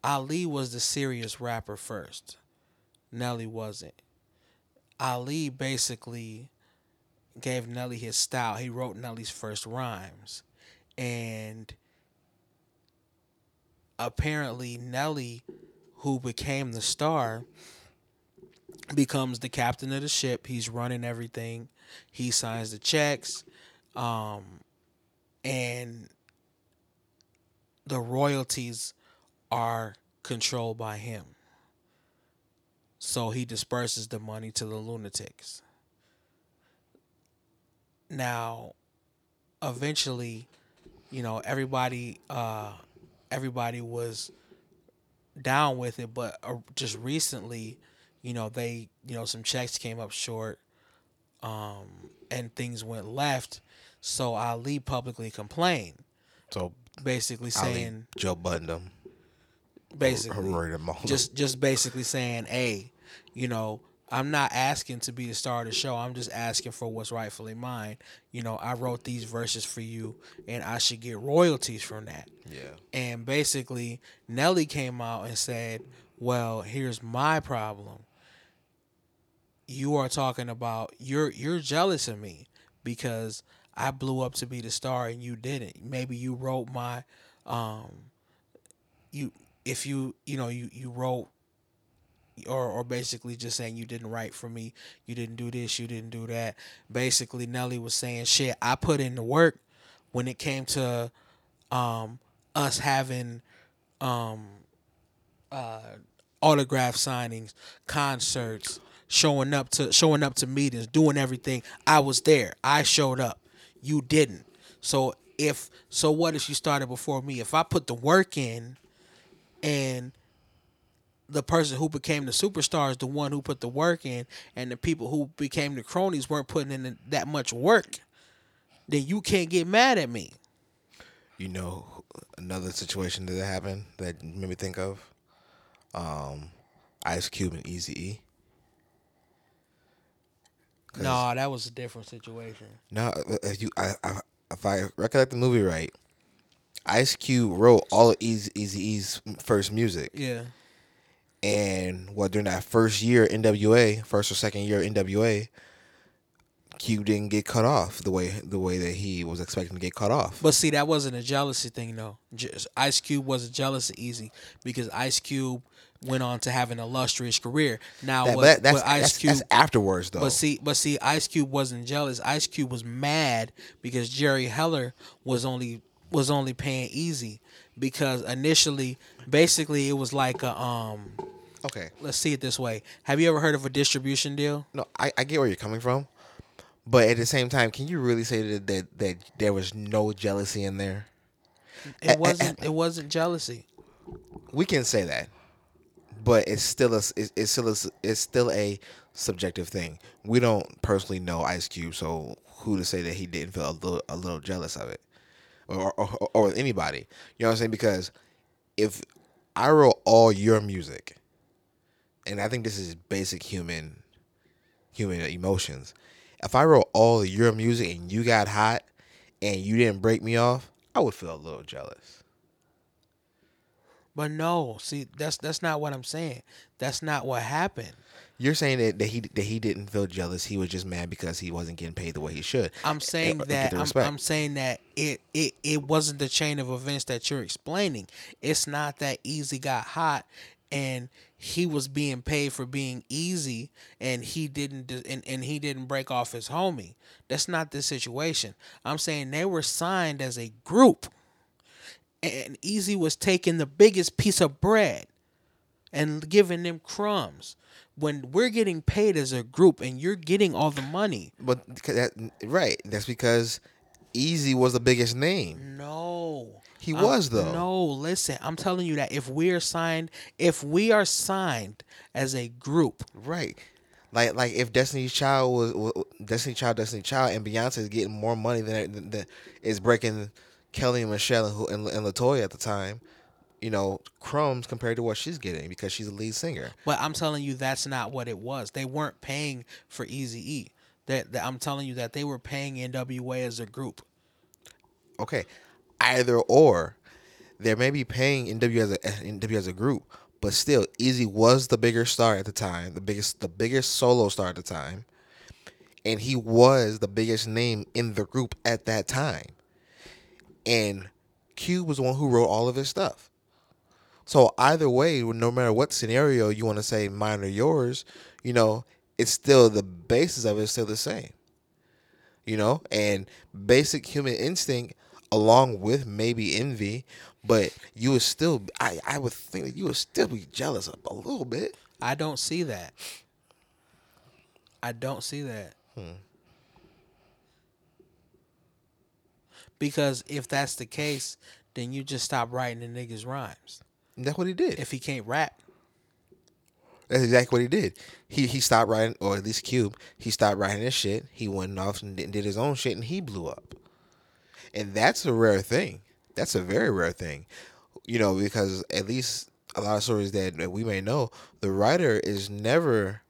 ali was the serious rapper first nelly wasn't ali basically gave nelly his style he wrote nelly's first rhymes and apparently nelly who became the star becomes the captain of the ship. He's running everything. He signs the checks. Um, and the royalties are controlled by him. So he disperses the money to the lunatics. Now, eventually, you know, everybody uh everybody was down with it, but uh, just recently, you know, they, you know, some checks came up short, um, and things went left. So Ali publicly complained, So basically Ali, saying, Joe Budden, basically, just, just basically saying, hey, you know, I'm not asking to be the star of the show. I'm just asking for what's rightfully mine. You know, I wrote these verses for you, and I should get royalties from that. yeah. And basically, Nelly came out and said, "Well, here's my problem. You are talking about you're you're jealous of me because I blew up to be the star and you didn't. Maybe you wrote my um you if you you know you you wrote or or basically just saying you didn't write for me, you didn't do this, you didn't do that. Basically, Nelly was saying, "Shit, I put in the work when it came to um us having um uh autograph signings, concerts, showing up to showing up to meetings, doing everything. I was there. I showed up. You didn't. So if so what if you started before me? If I put the work in and the person who became the superstar is the one who put the work in, and the people who became the cronies weren't putting in that much work, then you can't get mad at me. You know, another situation that happened that made me think of, um, Ice Cube and Easy E. No, that was a different situation. No, if you, I, I, if I recollect the movie right, Ice Cube wrote all of Eazy Eazy-E's first music, Yeah. and what during that first year NWA, first or second year NWA, Cube didn't get cut off the way the way that he was expecting to get cut off. But see, that wasn't a jealousy thing, though. Just, Ice Cube wasn't jealous of Eazy because Ice Cube went on to have an illustrious career. Now, That- what, that- that's, what Ice that's, Cube, that's afterwards though. but see, but see, Ice Cube wasn't jealous. Ice Cube was mad because Jerry Heller was only was only paying Eazy because initially, basically, it was like a um. okay, Let's see it this way. Have you ever heard of a distribution deal? no, I, I get where you're coming from, but at the same time, can you really say that that, that there was no jealousy in there? It wasn't. It wasn't jealousy. We can say that, but it's still a it's, it's still a, it's still a subjective thing. We don't personally know Ice Cube, so who to say that he didn't feel a little a little jealous of it, or or, or with anybody? You know what I'm saying? Because if I wrote all your music, and I think this is basic human human emotions. If I wrote all your music and you got hot and you didn't break me off, I would feel a little jealous. But no, see, that's that's not what I'm saying. That's not what happened. You're saying that, that he that he didn't feel jealous. He was just mad because he wasn't getting paid the way he should. I'm saying get that I'm. I'm saying that it, it it wasn't the chain of events that you're explaining. It's not that Eazy got hot and he was being paid for being easy and he didn't and, and he didn't break off his homie. That's not the situation. I'm saying they were signed as a group and Eazy was taking the biggest piece of bread and giving them crumbs. When we're getting paid as a group and you're getting all the money, but that, right, that's because Eazy was the biggest name. No. He I'm- was, though. No, listen. I'm telling you that if we are signed, if we are signed as a group, Right. Like like if Destiny's Child was, was Destiny Child, Destiny Child, and Beyonce is getting more money than, than, than is breaking Kelly and Michelle and, who- and, and Latoya at the time, you know, crumbs compared to what she's getting because she's a lead singer. but I'm telling you that's not what it was. They weren't paying for Easy E. That, that I'm telling you that they were paying NWA as a group. Okay, either or, they may be paying NW as a NW as a group, but still, Eazy was the bigger star at the time, the biggest the biggest solo star at the time, and he was the biggest name in the group at that time. And Cube was the one who wrote all of his stuff. So either way, no matter what scenario you want to say, mine or yours, you know, it's still the basis of it is still the same you know, and basic human instinct along with maybe envy, but you would still I, I would think that you would still be jealous of a little bit. I don't see that. I don't see that. Hmm. Because if that's the case, then you just stop writing the niggas rhymes. And that's what he did. If he can't rap. That's exactly what he did. He he stopped writing, or at least Cube, he stopped writing his shit. He went off and did his own shit, and he blew up. And that's a rare thing. That's a very rare thing, you know, because at least a lot of stories that that we may know, the writer is never,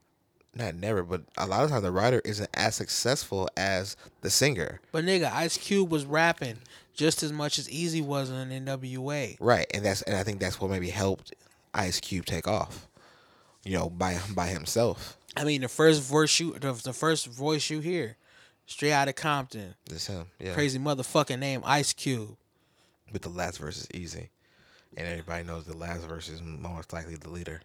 not never, but a lot of times the writer isn't as successful as the singer. But nigga, Ice Cube was rapping just as much as Eazy was on NWA. Right, and that's and I think that's what maybe helped Ice Cube take off, you know, by by himself. I mean, the first voice you the, the first voice you hear, straight out of Compton, That's him, yeah. crazy motherfucking name, Ice Cube. But the last verse is easy, and everybody knows the last verse is most likely the leader.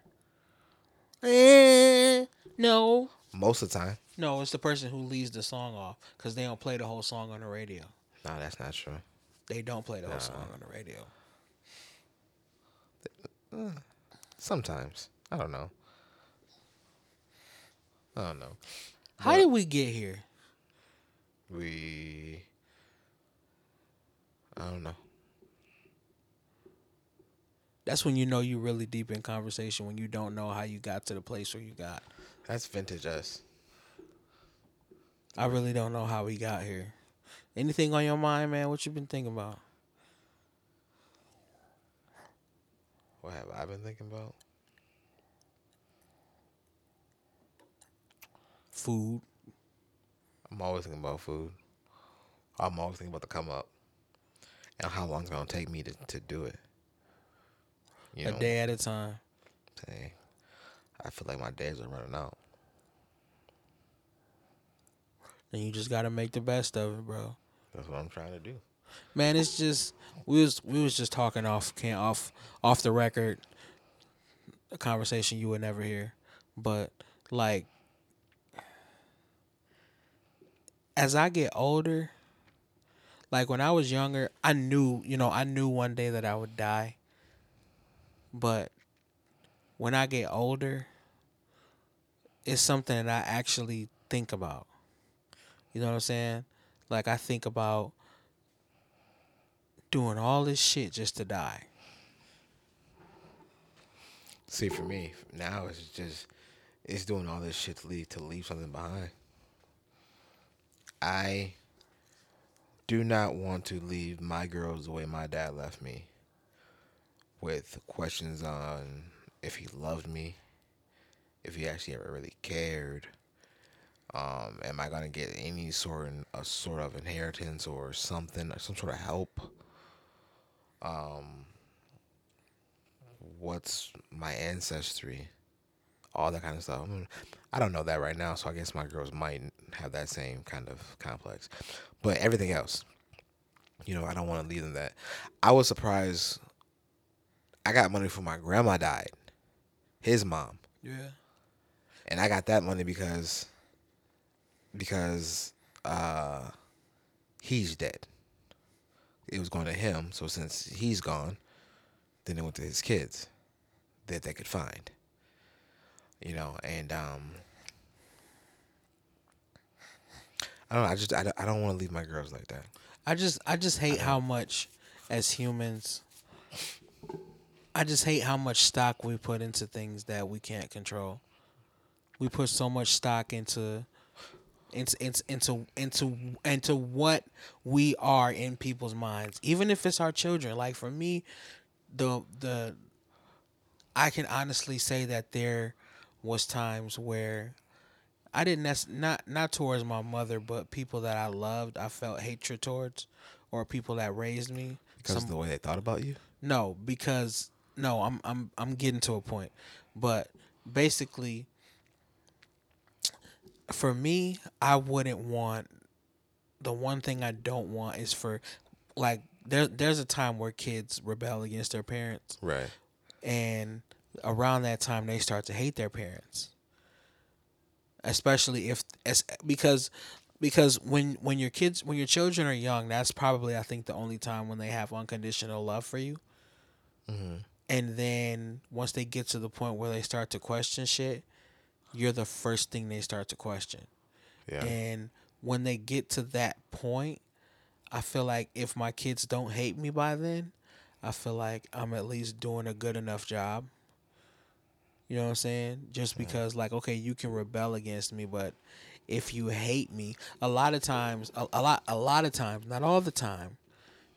Eh, no, Most of the time, no, it's the person who leads the song off because they don't play the whole song on the radio. no, that's not true. They don't play the whole song on the radio. Uh, sometimes I don't know. I don't know. How did we get here? We, I don't know. That's when you know you're really deep in conversation when you don't know how you got to the place where you got. That's vintage us. I really don't know how we got here. Anything on your mind, man? What you been thinking about? What have I been thinking about? Food. I'm always thinking about food. I'm always thinking about the come up and how long it's gonna take me to, to do it. You a day at a time. Dang. I feel like my days are running out. And you just gotta make the best of it, bro. That's what I'm trying to do. Man, it's just we was we was just talking off can off off the record a conversation you would never hear. But like as I get older, like when I was younger, I knew, you know, I knew one day that I would die. But when I get older, it's something that I actually think about. You know what I'm saying? Like I think about doing all this shit just to die. See, for me now, it's just it's doing all this shit to leave to leave something behind. I do not want to leave my girls the way my dad left me, with questions on if he loved me, if he actually ever really cared. Um, am I gonna get any sort of a sort of inheritance or something, or some sort of help? Um, what's my ancestry? All that kind of stuff. I, mean, I don't know that right now, so I guess my girls might have that same kind of complex. But everything else, you know, I don't want to leave them that. I was surprised. I got money for my grandma died, his mom, Yeah. and I got that money because because uh he's dead. It was going to him, so since he's gone, then it went to his kids that they could find. You know, and um I don't know, I just I don't, I don't want to leave my girls like that. I just I just hate how much as humans I just hate how much stock we put into things that we can't control. We put so much stock into into into into into, into what we are in people's minds, even if it's our children. Like for me, the the I can honestly say that there was times where I didn't not not towards my mother, but people that I loved, I felt hatred towards, or people that raised me. Because Some- of the way they thought about you? no, because no, I'm I'm I'm getting to a point. But basically for me, I wouldn't want the one thing I don't want is for like there there's a time where kids rebel against their parents. Right. and around that time they start to hate their parents. Especially if as because because when when your kids when your children are young that's probably i think the only time when they have unconditional love for you. Mm-hmm. And then once they get to the point where they start to question shit you're the first thing they start to question Yeah. and when they get to that point, I feel like if my kids don't hate me by then, I feel like I'm at least doing a good enough job. You know what I'm saying? Just because like okay, you can rebel against me, but if you hate me, a lot of times a, a lot a lot of times, not all the time,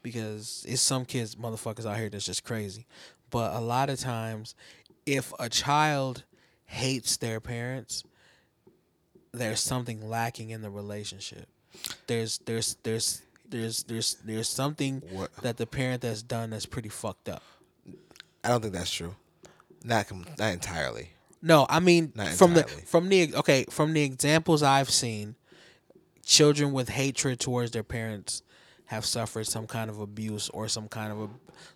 because it's some kids motherfuckers out here that's just crazy. But a lot of times if a child hates their parents, there's something lacking in the relationship. There's there's there's there's there's there's something What- that the parent that's done that's pretty fucked up. I don't think that's true. Not com- not entirely. No, I mean Not from the from the okay from the examples I've seen, children with hatred towards their parents have suffered some kind of abuse or some kind of a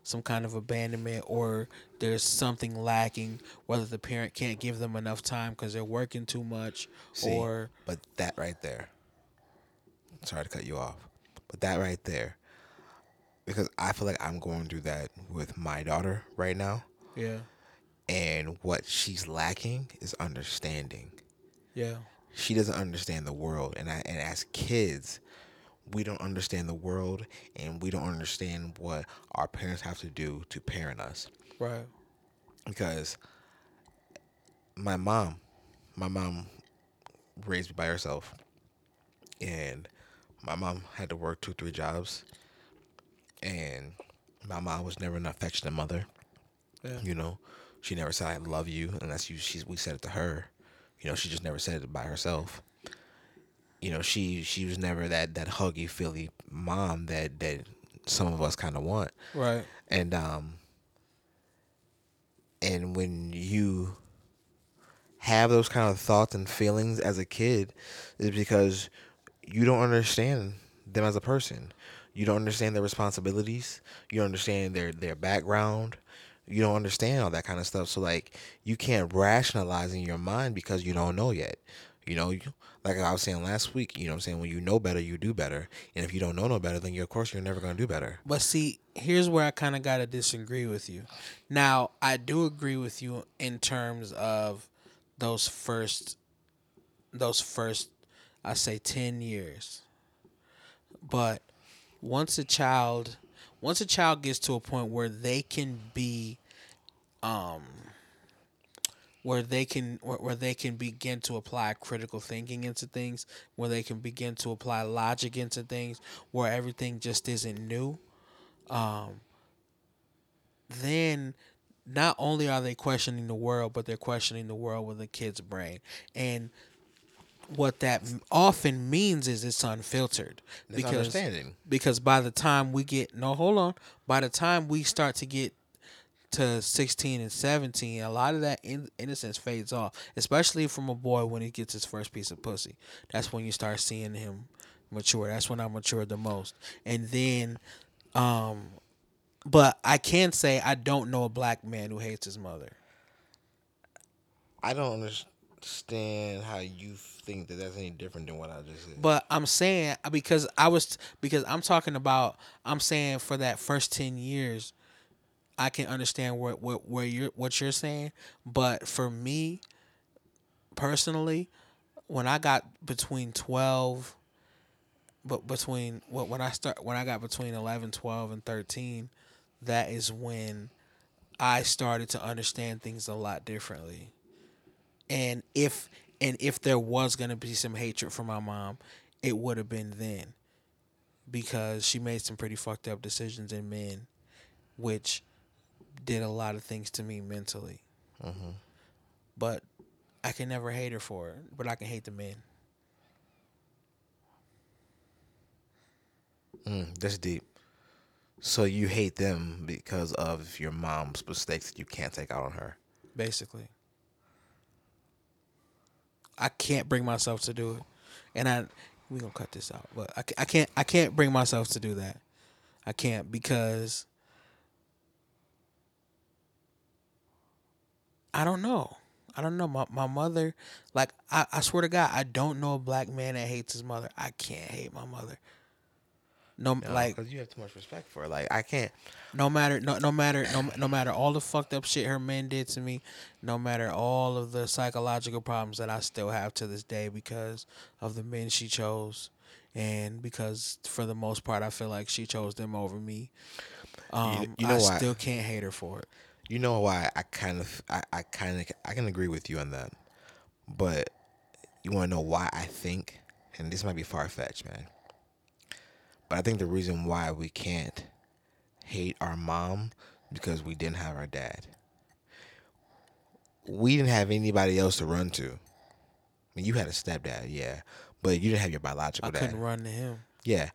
some kind of abandonment or there's something lacking whether the parent can't give them enough time because they're working too much See, or but that right there. Sorry to cut you off, but that right there, because I feel like I'm going through that with my daughter right now, yeah and what she's lacking is understanding. yeah She doesn't understand the world, and I, and as kids, we don't understand the world, and we don't understand what our parents have to do to parent us. Right. because my mom, my mom raised me by herself, and my mom had to work two, three jobs, and my mom was never an affectionate mother. Yeah. You know, she never said "I love you" unless you she we said it to her. You know, she just never said it by herself. You know, she she was never that that huggy, feely mom that that some of us kind of want Right. and um and when you have those kind of thoughts and feelings as a kid is because you don't understand them as a person. You don't understand their responsibilities. You don't understand their their background. You don't understand all that kind of stuff. So like you can't rationalize in your mind because you don't know yet you know like i was saying last week you know i'm saying when you know better you do better and if you don't know no better then you of course you're never going to do better But see, here's where I kind of got to disagree with you. Now, I do agree with you in terms of those first, those first, I say 10 years. But once a child, once a child gets to a point where they can be, um, where they can where, where they can begin to apply critical thinking into things, where they can begin to apply logic into things, where everything just isn't new um, then not only are they questioning the world, but they're questioning the world with a kid's brain. And what that often means is it's unfiltered It's understanding. because by the time we get no hold on by the time we start to get to 16 and 17 a lot of that in- innocence fades off especially from a boy when he gets his first piece of pussy. That's when you start seeing him mature. That's when i matured the most. And then um but i can say i don't know a black man who hates his mother. I don't understand how you think that that's any different than what I just said. But I'm saying because I was because I'm talking about I'm saying for that first ten years, I can understand what what where you're what you're saying. But for me, personally, when I got between twelve, but between what when I start when I got between 11, 12, and thirteen, that is when I started to understand things a lot differently and if and if there was gonna be some hatred for my mom, it would have been then, because she made some pretty fucked up decisions in men, which did a lot of things to me mentally. But I can never hate her for it. But I can hate the men. Mm, that's deep. So you hate them because of your mom's mistakes that you can't take out on her. basically. I can't bring myself to do it, and I we gonna cut this out, but I, I can't I can't bring myself to do that. I can't because I don't know. I don't know. My my mother, like I, I swear to God, I don't know a black man that hates his mother. I can't hate my mother. No, like because you have too much respect for her. Like I can't. no matter no no matter no no matter all the fucked up shit her men did to me, no matter all of the psychological problems that I still have to this day because of the men she chose, and because for the most part I feel like she chose them over me. Um, you know I still can't hate her for it. You know why I kind of I, I kind of I can agree with you on that, but you want to know why I think, and this might be far fetched, man. But I think the reason why we can't hate our mom because we didn't have our dad. We didn't have anybody else to run to. I mean, you had a stepdad, yeah, but you didn't have your biological I dad. couldn't run to him. Yeah.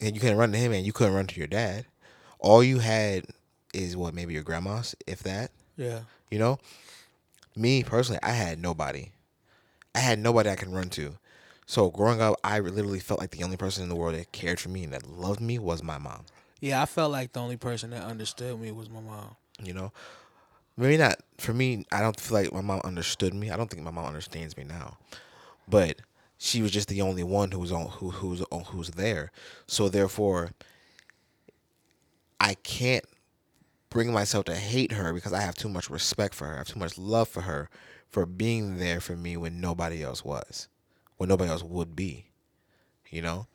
And you couldn't run to him and you couldn't run to your dad. All you had is what, maybe your grandma's, if that. Yeah, You know? Me personally, I had nobody. I had nobody I can run to. So growing up, I literally felt like the only person in the world that cared for me and that loved me was my mom. yeah. I felt like the only person that understood me was my mom. You know? Maybe not for me, I don't feel like my mom understood me. I don't think my mom understands me now. But she was just the only one who was on who who's on who's there. So therefore I can't bring myself to hate her because I have too much respect for her. I have too much love for her for being there for me when nobody else was. When nobody else would be. You know?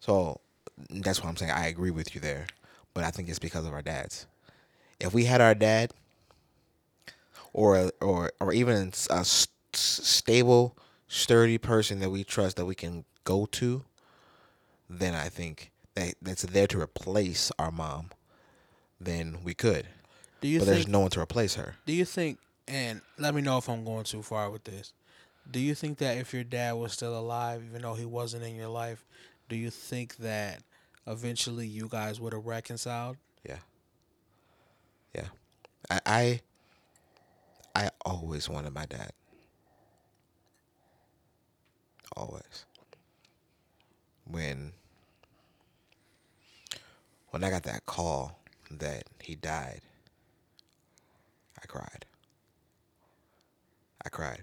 So that's why I'm saying I agree with you there. But I think it's because of our dads. if we had our dad, or or or even a s- s- stable, sturdy person that we trust that we can go to, then I think that that's there to replace our mom. Then we could, Do you but think? there's no one to replace her. Do you think? And let me know if I'm going too far with this. Do you think that if your dad was still alive, even though he wasn't in your life, do you think that eventually you guys would have reconciled? Yeah. Yeah. I I, I always wanted my dad. Always. When when I got that call that he died, I cried. I cried.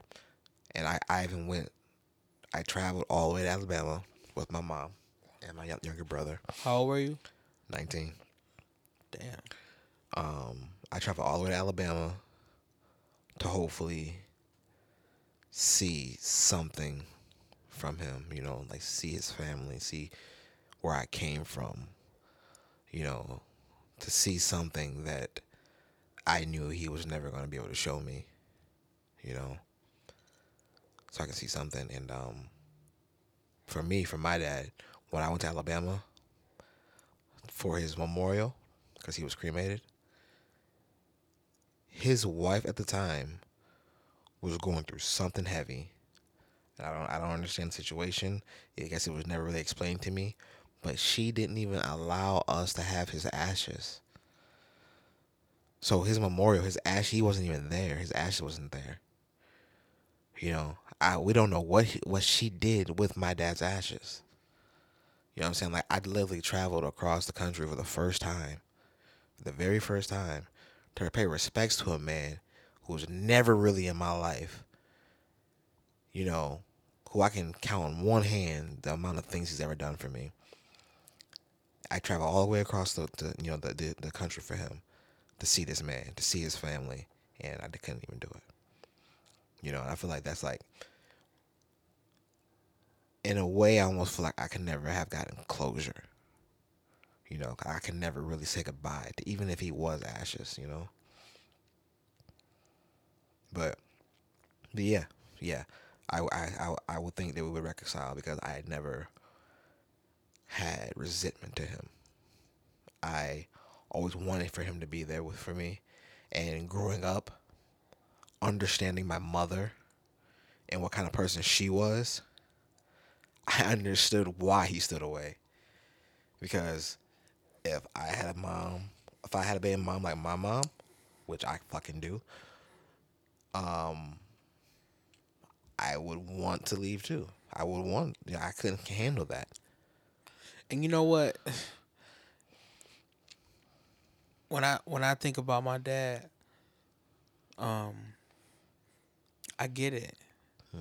And I, I even went I traveled all the way to Alabama with my mom and my younger brother, How old were you? 19. Damn. Um, I traveled all the way to Alabama to hopefully see something from him, you know, like see his family, see where I came from, you know, to see something that I knew he was never going to be able to show me, you know, so I can see something. And um, for me, for my dad, when I went to Alabama for his memorial, because he was cremated, his wife at the time was going through something heavy. And I don't I don't understand the situation. I guess it was never really explained to me. But she didn't even allow us to have his ashes. So his memorial, his ash, he wasn't even there. His ashes wasn't there. You know, I we don't know what he, what she did with my dad's ashes. You know what I'm saying? Like I literally traveled across the country for the first time, the very first time, to pay respects to a man who was never really in my life. You know, who I can count on one hand the amount of things he's ever done for me. I traveled all the way across the, the you know the, the the country for him to see this man, to see his family, and I couldn't even do it. You know, and I feel like that's like, in a way, I almost feel like I could never have gotten closure. You know, I could never really say goodbye, to, even if he was ashes. You know, but, but yeah, yeah, I I I, I would think that we would reconcile because I had never had resentment to him. I always wanted for him to be there with for me, and growing up, understanding my mother and what kind of person she was, I understood why he stood away. Because if I had a mom, if I had a baby mom like my mom, which I fucking do, um, I would want to leave too. I would want. Yeah, I couldn't handle that. And you know what? When I when I think about my dad, um, I get it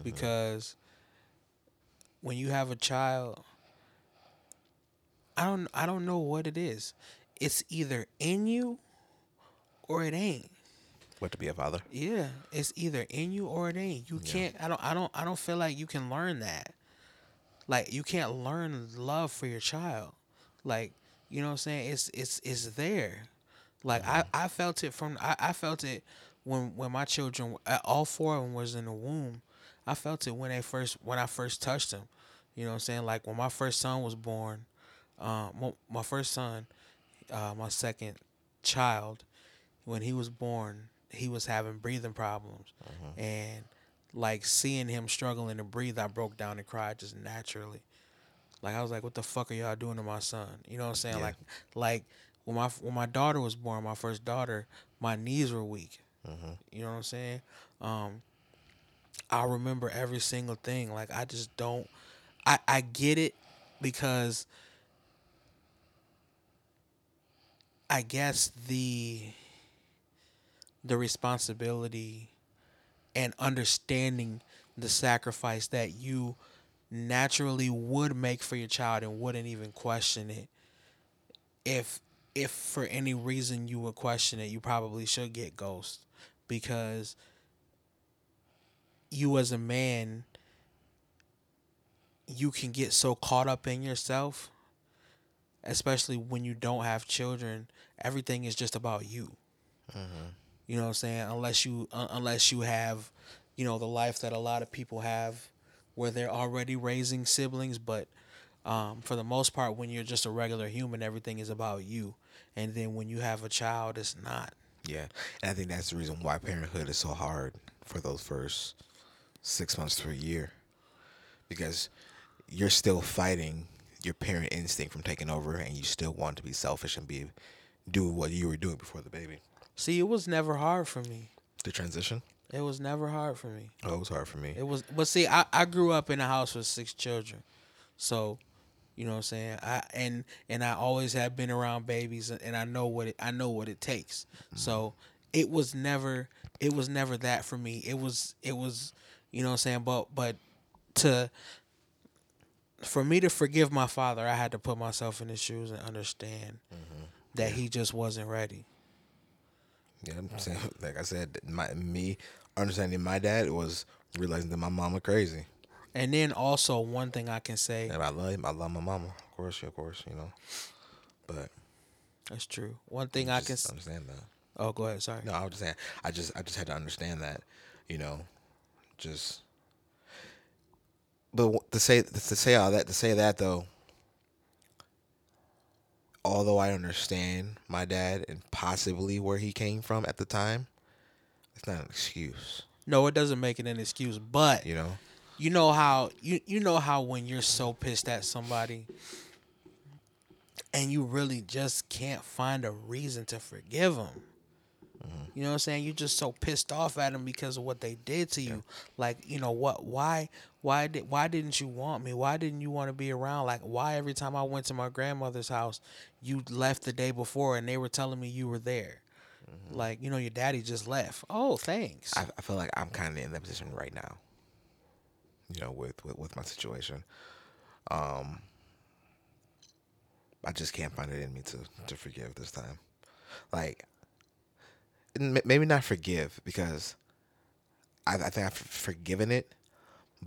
because when you have a child, I don't I don't know what it is. It's either in you or it ain't. What to be a father? Yeah, it's either in you or it ain't. You can't. I don't. I don't. I don't feel like you can learn that. Like you can't learn love for your child. Like you know what I'm saying. It's it's it's there. Like I I felt it from I, I felt it when when my children uh, all four of them was in the womb. I felt it when they first when I first touched them. You know what I'm saying. Like when my first son was born, um, my, my first son, uh, my second child, when he was born, he was having breathing problems, and like seeing him struggling to breathe, I broke down and cried just naturally. Like I was like, "What the fuck are y'all doing to my son?" You know what I'm saying? Yeah. Like, like when my when my daughter was born, my first daughter, my knees were weak. You know what I'm saying? Um, I remember every single thing. Like I just don't. I I get it because I guess the the responsibility and understanding the sacrifice that you naturally would make for your child and wouldn't even question it. If if for any reason you would question it you probably should get ghost because you as a man you can get so caught up in yourself especially when you don't have children everything is just about you mm-hmm. You know what I'm saying? Unless you uh, unless you have, you know, the life that a lot of people have, where they're already raising siblings. But um, for the most part, when you're just a regular human, everything is about you. And then when you have a child, it's not. Yeah, and I think that's the reason why parenthood is so hard for those first six months to a year, because you're still fighting your parent instinct from taking over, and you still want to be selfish and be do what you were doing before the baby. See, it was never hard for me. The transition. It was never hard for me. Oh, it was hard for me. It was, but see, I, I grew up in a house with six children, so you know what I'm saying. I and and I always have been around babies, and I know what it I know what it takes. Mm-hmm. So it was never it was never that for me. It was it was you know what I'm saying. But but to for me to forgive my father, I had to put myself in his shoes and understand mm-hmm. that he just wasn't ready. Yeah, I'm saying, like I said, my me understanding my dad was realizing that my mama crazy. And then also one thing I can say And I love him. I love my mama, of course, of course, you know. But that's true. One thing I just can s- understand that. oh go ahead sorry No, I was just saying. I just, I just had to understand that, you know, just. But to say to say all that to say that though, although I understand my dad and possibly where he came from at the time, it's not an excuse, no it doesn't make it an excuse but you know. you know how you you know how when you're so pissed at somebody and you really just can't find a reason to forgive them. You know what I'm saying? You're just so pissed off at them because of what they did to you. Like, you know what? Why? Why did? Why didn't you want me? Why didn't you want to be around? Like, why every time I went to my grandmother's house, you left the day before and they were telling me you were there. Like, you know, your daddy just left. Oh, thanks. I, I feel like I'm kind of in that position right now. You know, with, with with my situation, um, I just can't find it in me to to forgive this time. Like, maybe not forgive because I, I think I've forgiven it,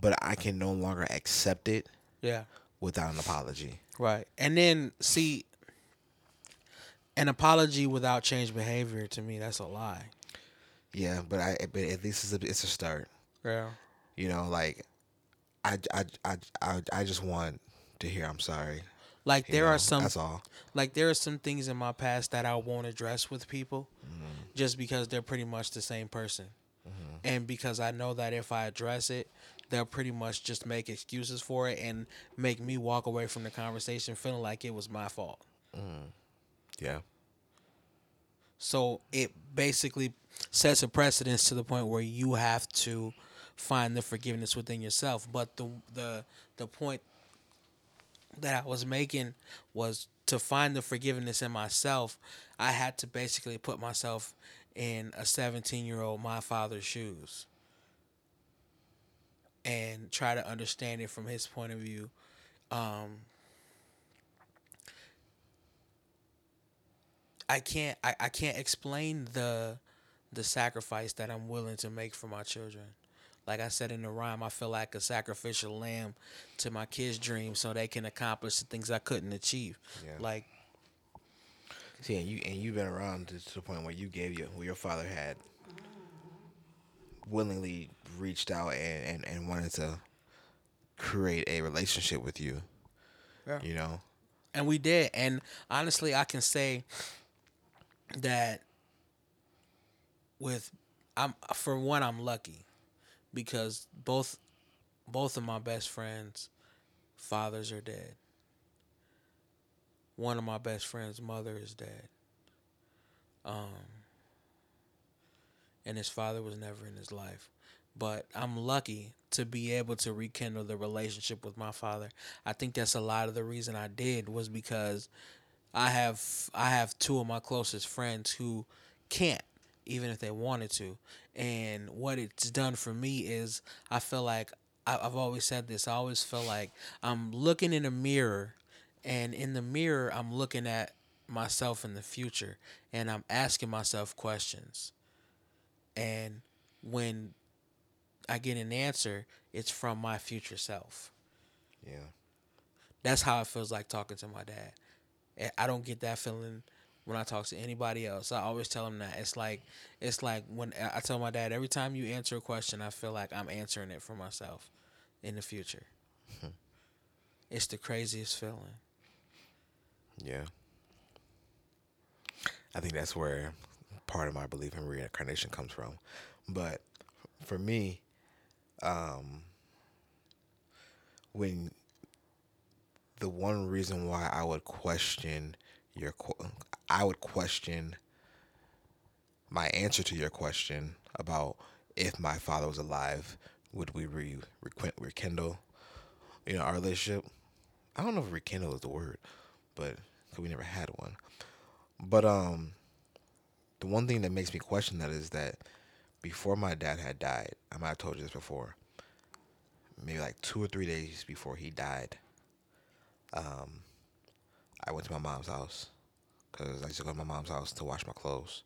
but I can no longer accept it yeah. without an apology. Right. And then see an apology without change behavior to me that's a lie. Yeah, but I but at least it's a, it's a start. Yeah. You know, like I I I I, I just want to hear I'm sorry. Like you there know? are some That's all. like there are some things in my past that I won't address with people mm-hmm. just because they're pretty much the same person. Mm-hmm. And because I know that if I address it, they'll pretty much just make excuses for it and make me walk away from the conversation feeling like it was my fault. Mm-hmm. Yeah. So it basically sets a precedence to the point where you have to find the forgiveness within yourself. But the the the point that I was making was to find the forgiveness in myself. I had to basically put myself in a 17 year old my father's shoes and try to understand it from his point of view. Um, I can't I, I can't explain the the sacrifice that I'm willing to make for my children. Like I said in the rhyme, I feel like a sacrificial lamb to my kids' dreams so they can accomplish the things I couldn't achieve. Yeah. Like See, and you and you've been around to, the point where you gave your where your father had willingly reached out and, and, and wanted to create a relationship with you. Yeah. You know? and we did and honestly i can say that with i'm for one i'm lucky because both both of my best friends fathers are dead. One of my best friends mother is dead. Um and his father was never in his life. But i'm lucky to be able to rekindle the relationship with my father. I think that's a lot of the reason i did was because i have i have two of my closest friends who can't even if they wanted to and what it's done for me is i feel like i've always said this i always feel like i'm looking in a mirror and in the mirror i'm looking at myself in the future and i'm asking myself questions and when I get an answer, it's from my future self. Yeah. That's how it feels like talking to my dad. And I don't get that feeling when I talk to anybody else. I always tell them that it's like it's like when I tell my dad every time you answer a question, I feel like I'm answering it for myself in the future. it's the craziest feeling. Yeah. I think that's where part of my belief in reincarnation comes from. But for me, um, when the one reason why I would question your, I would question my answer to your question about if my father was alive, would we re- rekindle, you know, our relationship? I don't know if rekindle is the word, but we never had one. But um, the one thing that makes me question that is that before my dad had died, I might have told you this before. Maybe like two or three days before he died, um, I went to my mom's house because I used to go to my mom's house to wash my clothes.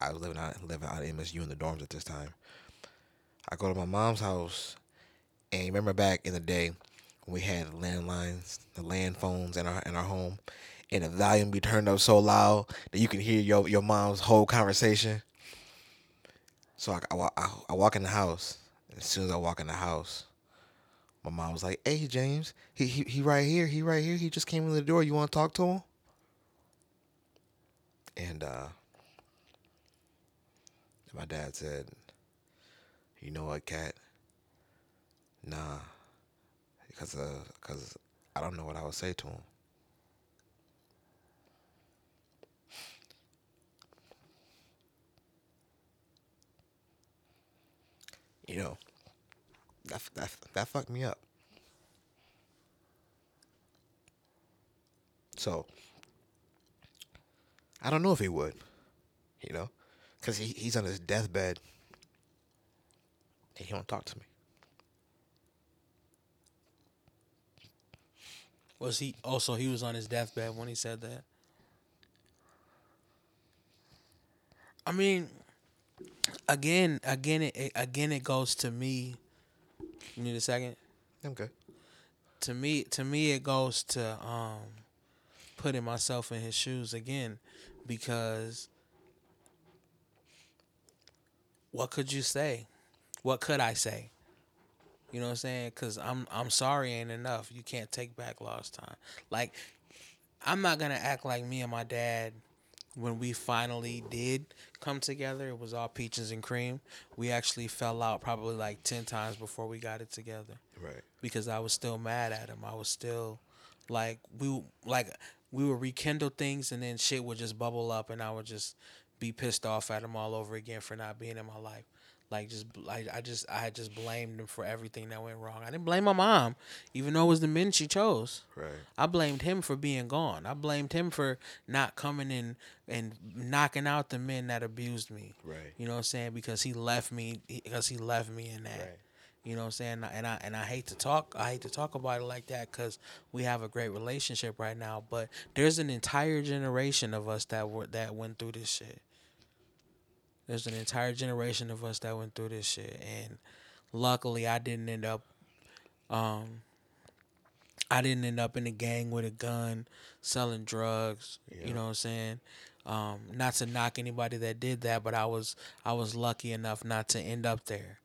I was living out living out at MSU in the dorms at this time. I go to my mom's house, and remember back in the day when we had landlines, the land phones in our in our home, and the volume be turned up so loud that you can hear your your mom's whole conversation. So I, I, I, I walk in the house. As soon as I walk in the house, my mom was like, "Hey James, he he he right here. He right here. He just came in the door. You want to talk to him?" And uh, my dad said, "You know what, cat? Nah, because uh, cause I don't know what I would say to him." You know, that that that fucked me up. So I don't know if he would, you know, because he, he's on his deathbed. And he won't talk to me. Was he oh, also he was on his deathbed when he said that? I mean, again, again, it- again, it goes to me. You need a second. I'm good. To me, to me, it goes to um, putting myself in his shoes again, because what could you say? What could I say? You know what I'm saying? Cause I'm I'm sorry ain't enough. You can't take back lost time. Like I'm not gonna act like me and my dad when we finally did come together. It was all peaches and cream. We actually fell out probably like ten times before we got it together Right. because I was still mad at him. I was still like we like we would rekindle things and then shit would just bubble up and I would just be pissed off at him all over again for not being in my life. Like just like I just I just blamed him for everything that went wrong. I didn't blame my mom, even though it was the men she chose. Right. I blamed him for being gone. I blamed him for not coming in and knocking out the men that abused me. Right. You know what I'm saying? Because he left me because he left me in that. Right. You know what I'm saying? And I and I hate to talk. I hate to talk about it like that because we have a great relationship right now. But there's an entire generation of us that were that went through this shit. There's an entire generation of us that went through this shit, and luckily I didn't end up. Um, I didn't end up in a gang with a gun, selling drugs. Yeah. You know what I'm saying? Um, not to knock anybody that did that, but I was I was lucky enough not to end up there.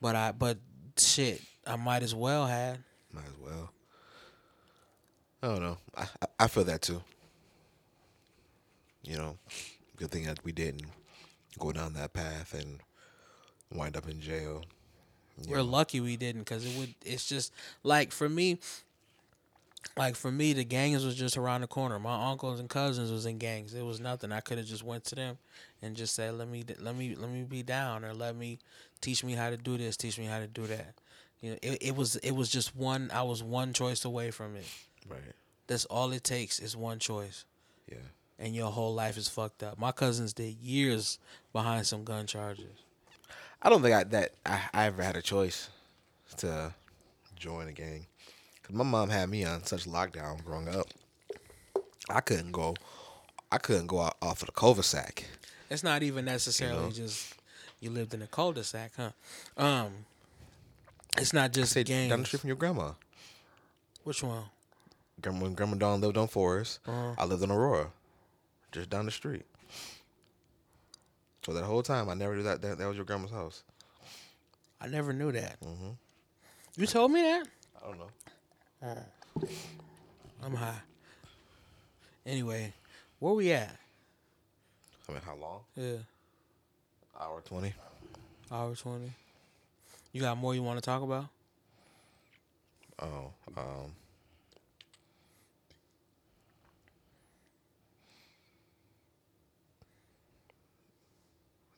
But I but shit, I might as well had. Might as well. I don't know. I, I I feel that too. You know, good thing that we didn't go down that path and wind up in jail. We're know, lucky we didn't because it would. It's just like for me. Like for me, the gangs was just around the corner. My uncles and cousins was in gangs. It was nothing. I could have just went to them and just said, "Let me, let me, let me be down," or "Let me teach me how to do this, teach me how to do that." You know, it, it was it was just one. I was one choice away from it. right. That's all it takes is one choice, Yeah. And your whole life is fucked up. My cousins did years behind some gun charges. I don't think I, that I, I ever had a choice to join a gang. Cause my mom had me on such lockdown growing up. I couldn't go. I couldn't go out off of the cul-de-sac. It's not even necessarily know? just you lived in a cul-de-sac, huh? Um, it's not just gangs. down the street from your grandma. Which one? Grandma, when Grandma Dawn lived on Forest, Uh-huh. I lived on Aurora. Just down the street. So that whole time, I never knew that that, that was your grandma's house. I never knew that. You told me that. I don't know. I'm high. Anyway, where we at? I mean, how long? Yeah, Hour twenty. hour twenty. You got more you want to talk about? Oh, um.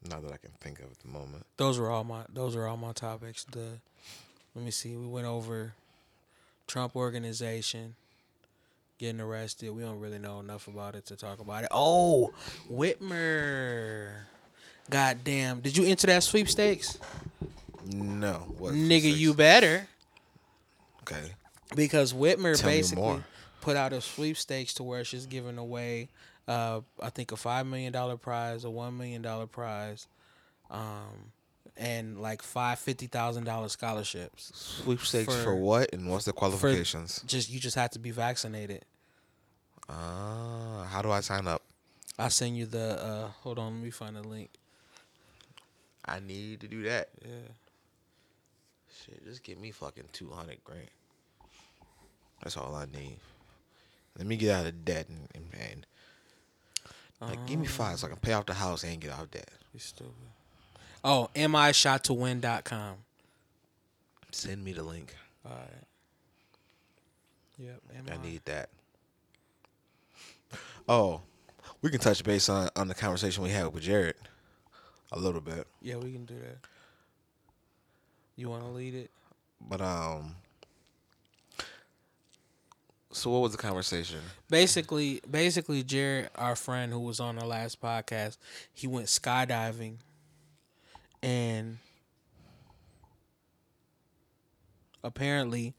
Not that I can think of at the moment. Those are all my those are all my topics. The let me see. We went over Trump organization getting arrested. We don't really know enough about it to talk about it. Oh, Whitmer. God damn. Did you enter that sweepstakes? No, what? Nigga, you better. okay? Because Whitmer Tell basically put out a sweepstakes to where she's giving away, uh, I think a five million dollar prize, a one million dollar prize, um, and like five fifty thousand dollar scholarships. Sweepstakes for, For- what and what's the qualifications? Just you just have to be vaccinated. Ah, how do I sign up? I send you the. uh Hold on, let me find the link. I need to do that. Yeah. Shit, just give me fucking two hundred grand. That's all I need. Let me get out of debt and, and, and like give me five so I can pay off the house and get out of debt. You stupid. Oh, mishot2win.com. Send me the link. All right. Yep. I need that. Oh, we can touch base on on the conversation we had with Jared a little bit, Yeah, we can do that. You want to lead it? but um. So what was the conversation? basically basically Jared, our friend who was on our last podcast, he went skydiving and apparently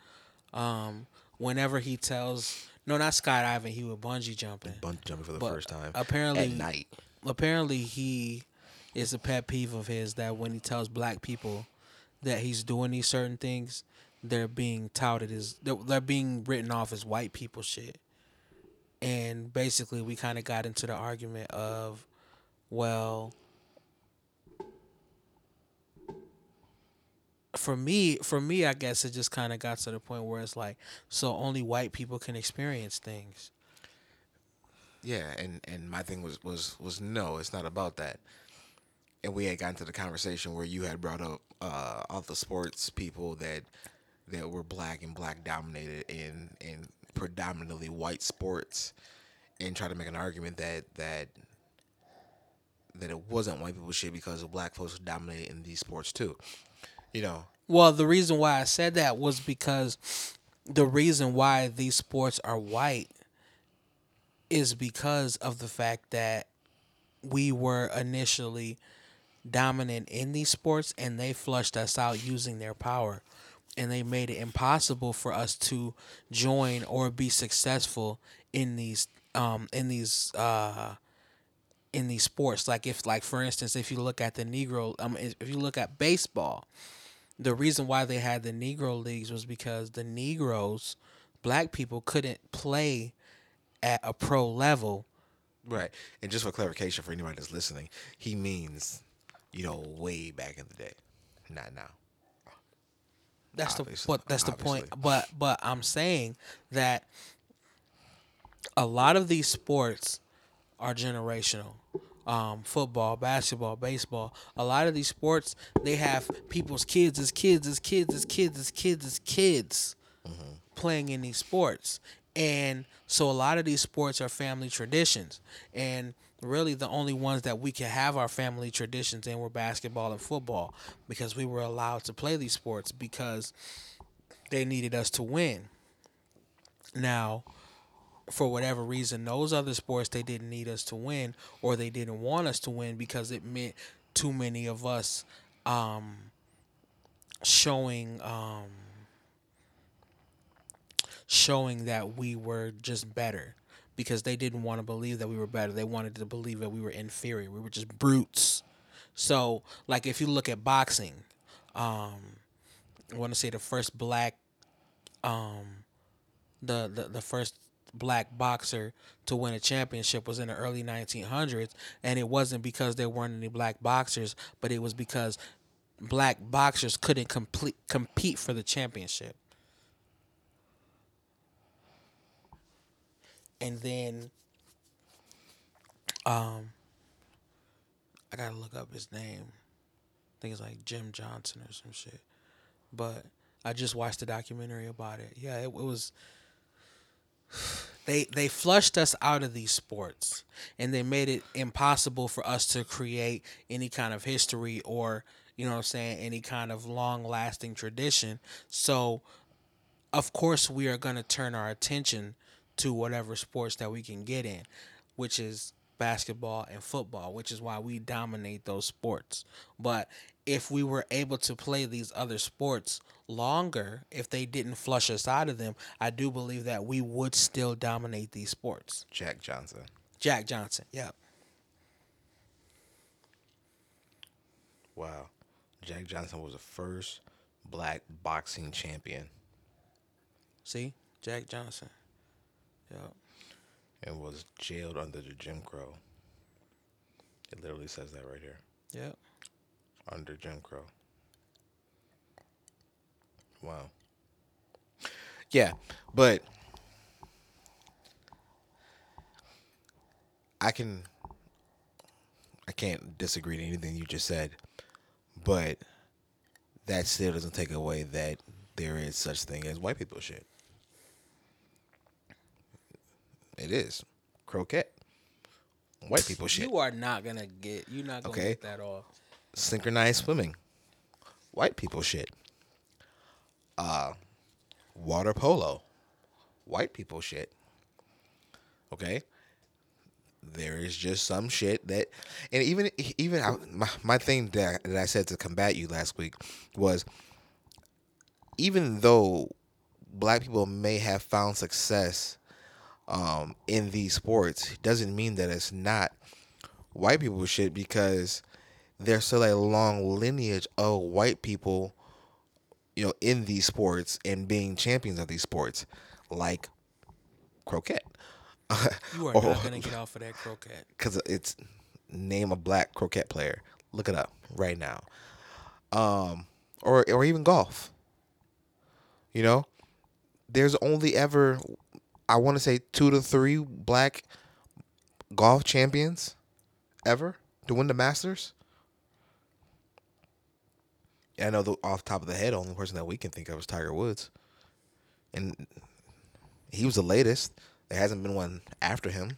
um whenever he tells no not skydiving, he was bungee jumping. Bungee jumping for the But first time apparently at night. apparently he is a pet peeve of his that when he tells black people that he's doing these certain things, they're being touted as they're, being written off as white people shit. And basically, we kind of got into the argument of, well, for me, for me, I guess it just kind of got to the point where it's like, so only white people can experience things. Yeah, and and my thing was was was no, it's not about that. And we had gotten to the conversation where you had brought up uh, all the sports people that that were black and black dominated in in predominantly white sports, and try to make an argument that that that it wasn't white people shit because black folks dominated in these sports too. You know, Well, the reason why I said that was because the reason why these sports are white is because of the fact that we were initially dominant in these sports and they flushed us out using their power and they made it impossible for us to join or be successful in these um in these uh in these sports like if like for instance if you look at the negro um if you look at baseball the reason why they had the negro leagues was because the negroes black people couldn't play at a pro level right? And just for clarification for anybody that's listening, he means, you know, way back in the day, not now. That's the Obviously, but that's the point. But but I'm saying that a lot of these sports are generational. Um, football, basketball, baseball. A lot of these sports they have people's kids as kids as kids as kids as kids as kids playing in these sports. And so a lot of these sports are family traditions. And really the only ones that we can have our family traditions in were basketball and football because we were allowed to play these sports because they needed us to win. Now, for whatever reason, those other sports they didn't need us to win or they didn't want us to win because it meant too many of us um, showing um, showing that we were just better because they didn't want to believe that we were better. They wanted to believe that we were inferior. We were just brutes. So, like if you look at boxing, um, I want to say the first black, um, the, the the first black boxer to win a championship was in the early 1900s and it wasn't because there weren't any black boxers but it was because black boxers couldn't complete compete for the championship and then um I gotta look up his name. I think it's like Jim Johnson or some shit. But I just watched the documentary about it. Yeah, it, it was they they flushed us out of these sports and they made it impossible for us to create any kind of history or you know what I'm saying any kind of long lasting tradition. So of course we are going to turn our attention to whatever sports that we can get in, which is basketball and football, which is why we dominate those sports. But if we were able to play these other sports longer, if they didn't flush us out of them, I do believe that we would still dominate these sports. Jack Johnson. Jack Johnson, yep. Wow. Jack Johnson was the first black boxing champion See? Jack Johnson. Yep. and was jailed under the Jim Crow. It literally says that right here. Yeah. Under Jim Crow. Wow. Yeah, but I can I can't disagree to anything you just said, but that still doesn't take away that there is such thing as white people shit. It is croquet. White people shit. You are not gonna get you're not gonna Okay. get that off. synchronized swimming. White people shit. Uh water polo. White people shit. Okay? There is just some shit that and even even I, my, my thing that, that I said to combat you last week was even though black people may have found success um, in these sports doesn't mean that it's not white people shit because there's still a long lineage of white people, you know, in these sports and being champions of these sports, like croquet. You are Oh. not gonna get off of that croquet Because it's name a black croquet player. Look it up right now. Um, or or even golf. You know, there's only ever, I want to say two to three black golf champions ever to win the Masters. Yeah, I know the off the top of the head, only person that we can think of is Tiger Woods, and he was the latest. There hasn't been one after him.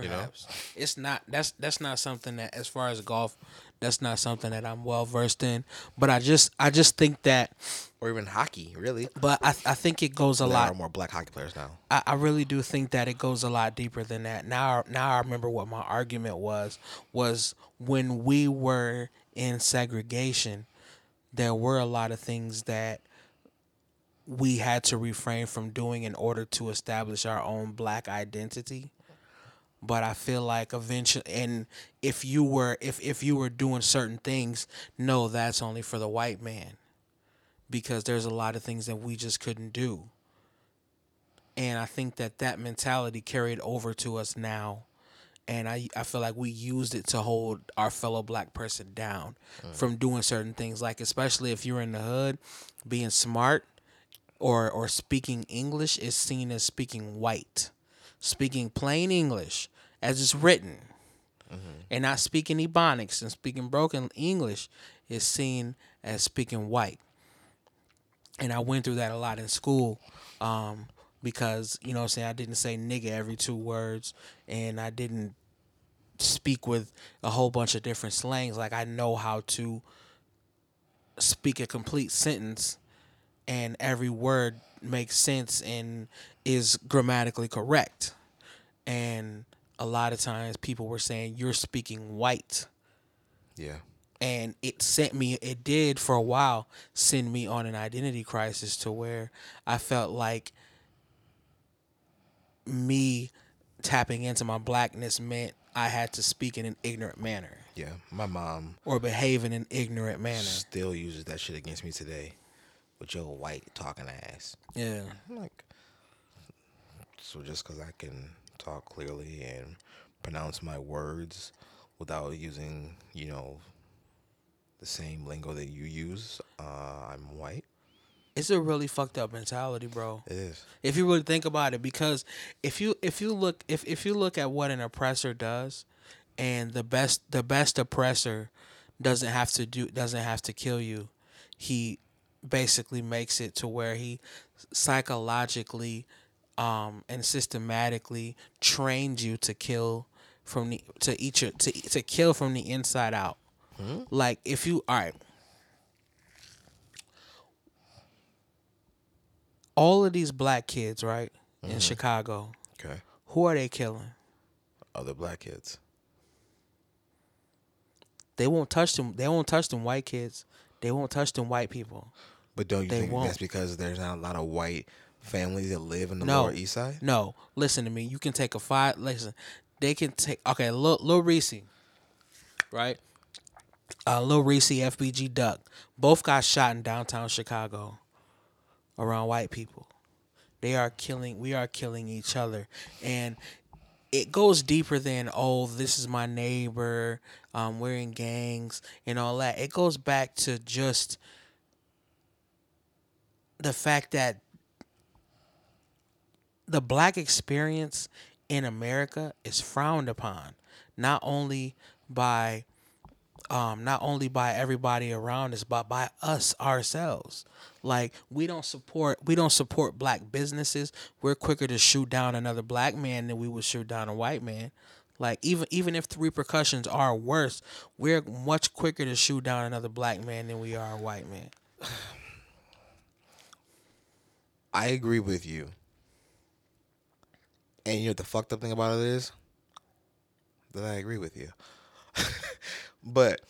Know? Perhaps it's not. That's that's not something that, as far as golf, that's not something that I'm well versed in. But I just I just think that. or even hockey, really. But I I think it goes a There lot. There are more black hockey players now. I, I really do think that it goes a lot deeper than that. Now, now I remember what my argument was. Was when we were in segregation, there were a lot of things that we had to refrain from doing in order to establish our own black identity. But I feel like eventually, and if you were if if you were doing certain things, no, that's only for the white man, because there's a lot of things that we just couldn't do. And I think that that mentality carried over to us now, and I I feel like we used it to hold our fellow black person down mm. from doing certain things, like especially if you're in the hood, being smart or or speaking English is seen as speaking white, speaking plain English as it's written, and not speaking Ebonics and speaking broken English is seen as speaking white. And I went through that a lot in school um, because you know what I'm saying I didn't say nigga every two words and I didn't speak with a whole bunch of different slangs. Like I know how to speak a complete sentence and every word makes sense and is grammatically correct and a lot of times people were saying you're speaking white Yeah. and it sent me it did for a while send me on an identity crisis to where i felt like me tapping into my blackness meant i had to speak in an ignorant manner Yeah. My mom or behave in an ignorant manner still uses that shit against me today with your white talking ass. Yeah. I'm like, so just because I can talk clearly and pronounce my words without using, you know, the same lingo that you use, uh, I'm white. It's a really fucked up mentality, bro. It is. if you really think about it because if you if you look if, if you look at what an oppressor does and the best the best oppressor doesn't have to do doesn't have to kill you he basically makes it to where he psychologically um and systematically trains you to kill from the to each to to kill from the inside out like if you all right all of these black kids, right, in Chicago, Okay. who are they killing? Other black kids. They won't touch them. They won't touch them white kids. They won't touch them white people. But don't you They think won't. that's because there's not a lot of white families that live in the No, Lower East Side? no. Listen to me. You can take a five. Listen, they can take. Okay, Lil, Lil Reese, right? Uh, Lil Reese, FBG Duck, both got shot in downtown Chicago, around white people. They are killing. We are killing each other, and it goes deeper than oh, this is my neighbor. Um, we're in gangs and all that. It goes back to just the fact that the black experience in America is frowned upon, not only by um, not only by everybody around us, but by us ourselves. Like we don't support we don't support black businesses. We're quicker to shoot down another black man than we would shoot down a white man. Like even even if the repercussions are worse, we're much quicker to shoot down another black man than we are a white man. I agree with you. And you know the fucked up thing about it is? That I agree with you. but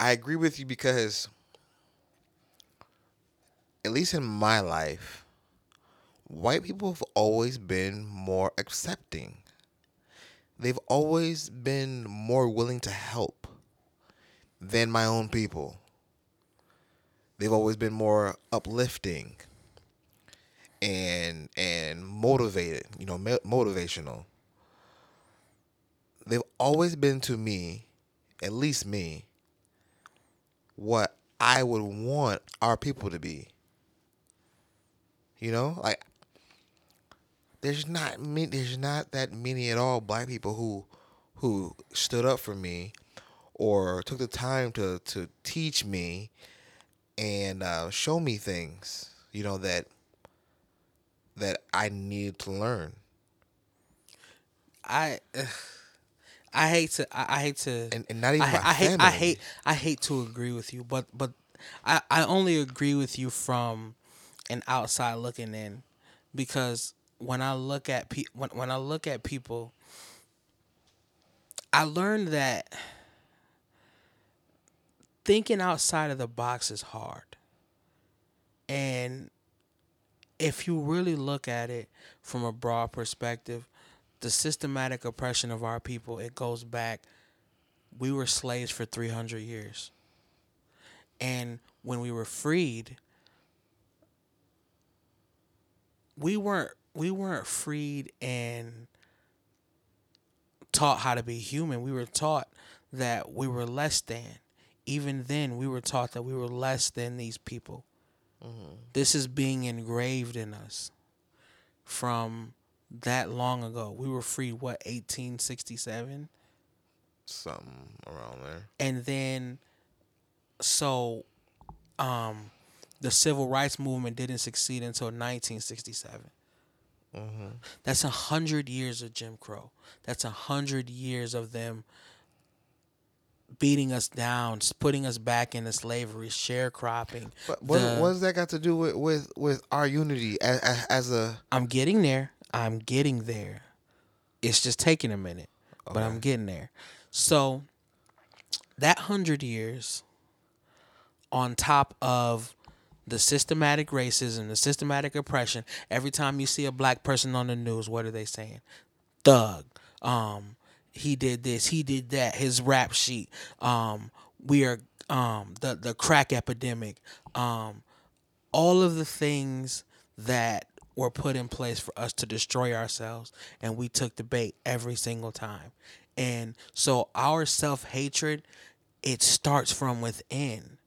I agree with you because at least in my life, white people have always been more accepting. They've always been more willing to help than my own people. They've always been more uplifting and and motivated, you know, mo- motivational. They've always been to me, at least me, what I would want our people to be. You know, like there's not many, there's not that many at all black people who who stood up for me or took the time to to teach me and uh, show me things. You know that that I need to learn. I I hate to I, I hate to And- and not even I, I hate I hate I hate to agree with you, but but I I only agree with you from an outside looking in because when I look at pe- when when I look at people I learned that thinking outside of the box is hard. And if you really look at it from a broad perspective, the systematic oppression of our people, it goes back we were slaves for 300 years. And when we were freed, we weren't we weren't freed and taught how to be human. We were taught that we were less than. Even then, we were taught that we were less than these people. This is being engraved in us from that long ago. We were freed, what, 1867? Something around there. and then so um the civil rights movement didn't succeed until 1967 that's a hundred years of jim crow that's a hundred years of them beating us down putting us back into slavery sharecropping But what, The- what does that got to do with with, with our unity as, as a? i'm getting there i'm getting there it's just taking a minute but i'm getting there so that hundred years on top of the systematic racism, the systematic oppression. Every time you see a black person on the news, what are they saying? Thug. Um, he did this. He did that. His rap sheet. Um, we are um the the crack epidemic. Um, all of the things that were put in place for us to destroy ourselves and we took the bait every single time and so our self-hatred it starts from within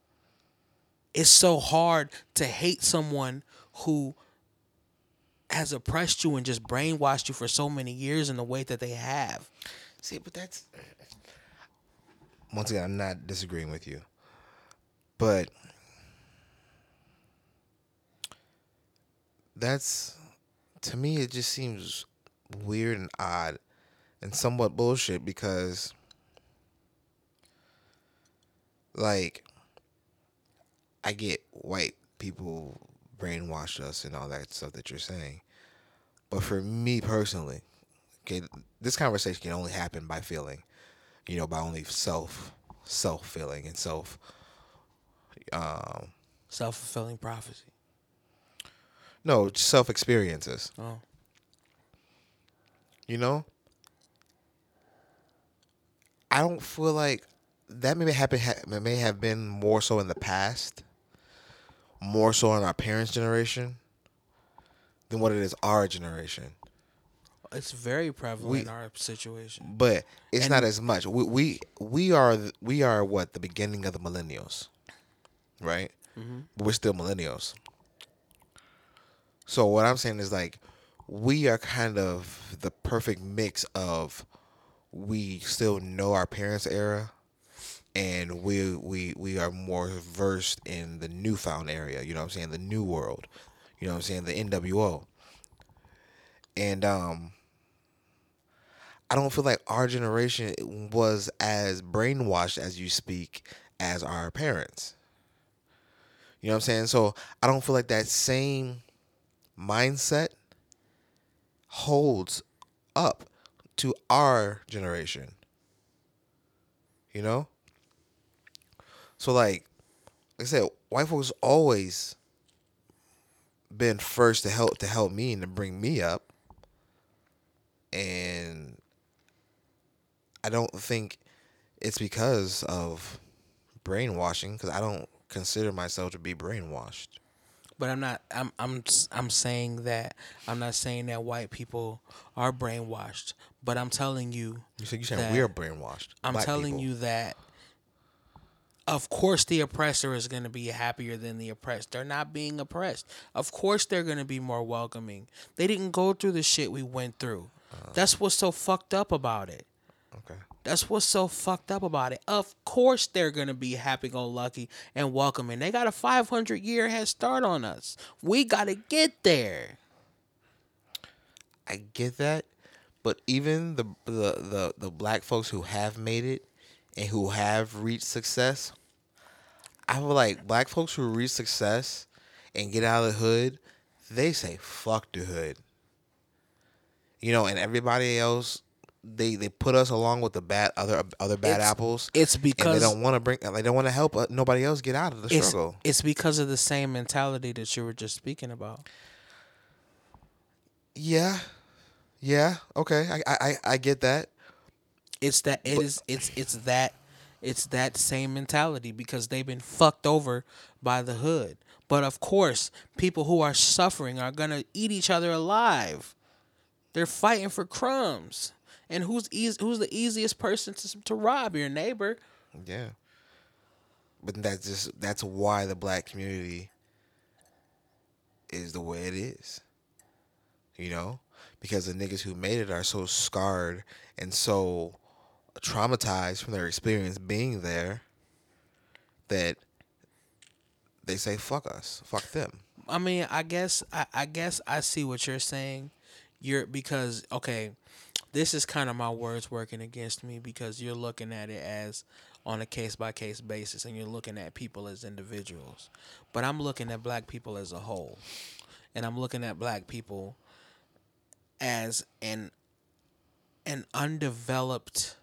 it's so hard to hate someone who has oppressed you and just brainwashed you for so many years in the way that they have See, but that's once again, I'm not disagreeing with you, but that's to me, it just seems weird and odd and somewhat bullshit because, like, I get white people brainwash us and all that stuff that you're saying, but for me personally, okay, this conversation can only happen by feeling, you know, by only self, self feeling and self. Um, self-fulfilling prophecy no, self experiences. oh You know, I don't feel like that may happen ha- may have been more so in the past, more so in our parents' generation, than what it is our generation. It's very prevalent We- in our situation But it's And- not as much. We we we are we are what the beginning of the millennials, right? But we're still millennials. So what I'm saying is like we are kind of the perfect mix of we still know our parents' era and we we we are more versed in the newfound area, you know what I'm saying, the new world. You know what I'm saying, the NWO. And um I don't feel like our generation was as brainwashed as you speak as our parents. You know what I'm saying? So I don't feel like that same mindset holds up to our generation. You know? So like like I said, white folks always been first to help to help me and to bring me up. And I don't think it's because of brainwashing because I don't consider myself to be brainwashed. But I'm not. I'm. I'm. I'm saying that. I'm not saying that white people are brainwashed. But I'm telling you. You said you saying we're brainwashed. I'm telling people. you that. Of course, the oppressor is going to be happier than the oppressed. They're not being oppressed. Of course, they're going to be more welcoming. They didn't go through the shit we went through. Uh. That's what's so fucked up about it. Okay. That's what's so fucked up about it. Of course, they're gonna be happy go lucky and welcoming. They got a 500 year head start on us. We gotta get there. I get that, but even the the the, the black folks who have made it and who have reached success, I feel like black folks who reach success and get out of the hood, they say fuck the hood. You know, and everybody else they they put us along with the bad other other bad It's- apples. it's because- they don't want to bring they don't want to help uh, nobody else get out of the It's, struggle. it's because of the same mentality that you were just speaking about. Yeah, yeah, okay, I I I- I get that. It's that it is it's it's that it's that same mentality because they've been fucked over by the hood. But of course, people who are suffering are gonna eat each other alive. They're fighting for crumbs. And who's eas- who's the easiest person to to rob? Your neighbor. Yeah. But that's just that's why the black community is the way it is. You know? Because the niggas who made it are so scarred and so traumatized from their experience being there that they say fuck us. Fuck them. I mean, I guess I, I guess I see what you're saying. You're because okay, this is kind of my words working against me because you're looking at it as on a case by case basis and you're looking at people as individuals. But I'm looking at black people as a whole. And I'm looking at black people as an an undeveloped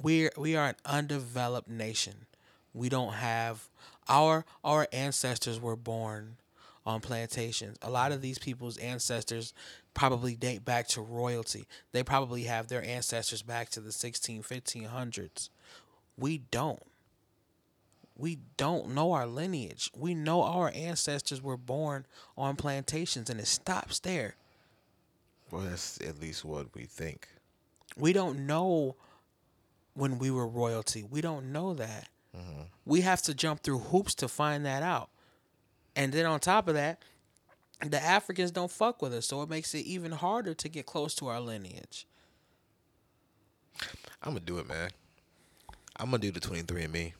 we're we are an undeveloped nation. We don't have our our ancestors were born on plantations. A lot of these people's ancestors probably date back to royalty. They probably have their ancestors back to the 16 1500s. We don't. we don't know our lineage. We know our ancestors were born on plantations and it stops there. Well, that's at least what we think. We don't know when we were royalty. We don't know that. Mm-hmm. We have to jump through hoops to find that out. And then on top of that, the Africans don't fuck with us, so it makes it even harder to get close to our lineage. I'm gonna do it, man. I'm gonna do the 23andMe,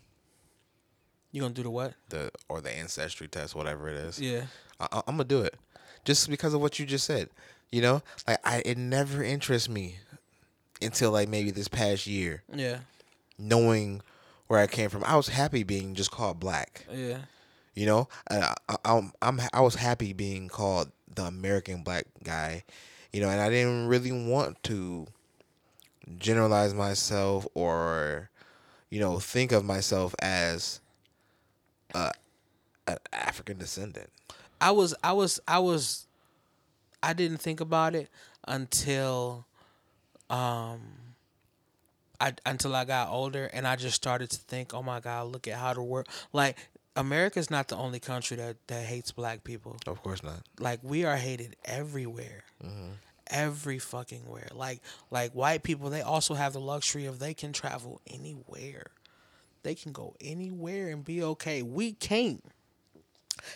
You gonna do the what? the or the ancestry test, whatever it is. Yeah. I, I'm gonna do it, just because of what you just said. You know, like I it never interests me until like maybe this past year, Yeah. knowing where I came from. I was happy being just called black. Yeah. You know, I, I, I'm I'm I was happy being called the American black guy. You know, and I didn't really want to generalize myself or, you know, think of myself as a an African descendant. I was I was I was I didn't think about it until um I until I got older and I just started to think, "Oh my god, look at how the world like America's not the only country that that hates black people. Of course not. Like we are hated everywhere. Every fucking where. Like like white people, they also have the luxury of they can travel anywhere. They can go anywhere and be okay. We can't.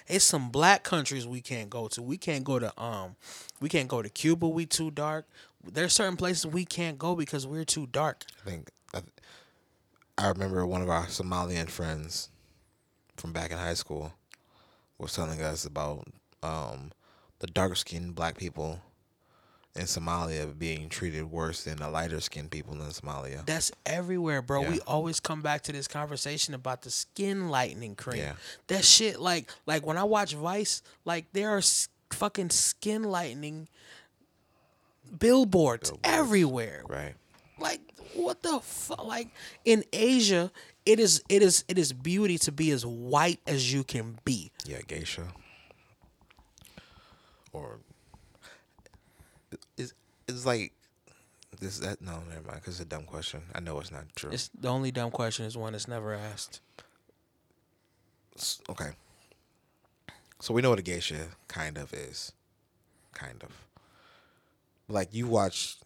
It's some black countries we can't go to. We can't go to um we can't go to Cuba, we too dark. There's certain places we can't go because we're too dark. I think I, I remember one of our Somalian friends from back in high school was telling us about um, the dark skinned black people in Somalia being treated worse than the lighter skinned people in Somalia. That's everywhere, bro. We always come back to this conversation about the skin lightening cream. Yeah. That shit, like, like when I watch Vice, like there are s- fucking skin lightening billboards, everywhere. Right. Like, what the fuck? Like in Asia, it is, it is, it is beauty to be as white as you can be. Yeah, geisha. Or is it's like this that no never mind because it's a dumb question. I know it's not true. It's the only dumb question is one that's never asked. Okay. So we know what a geisha kind of is. Kind of. Like you watch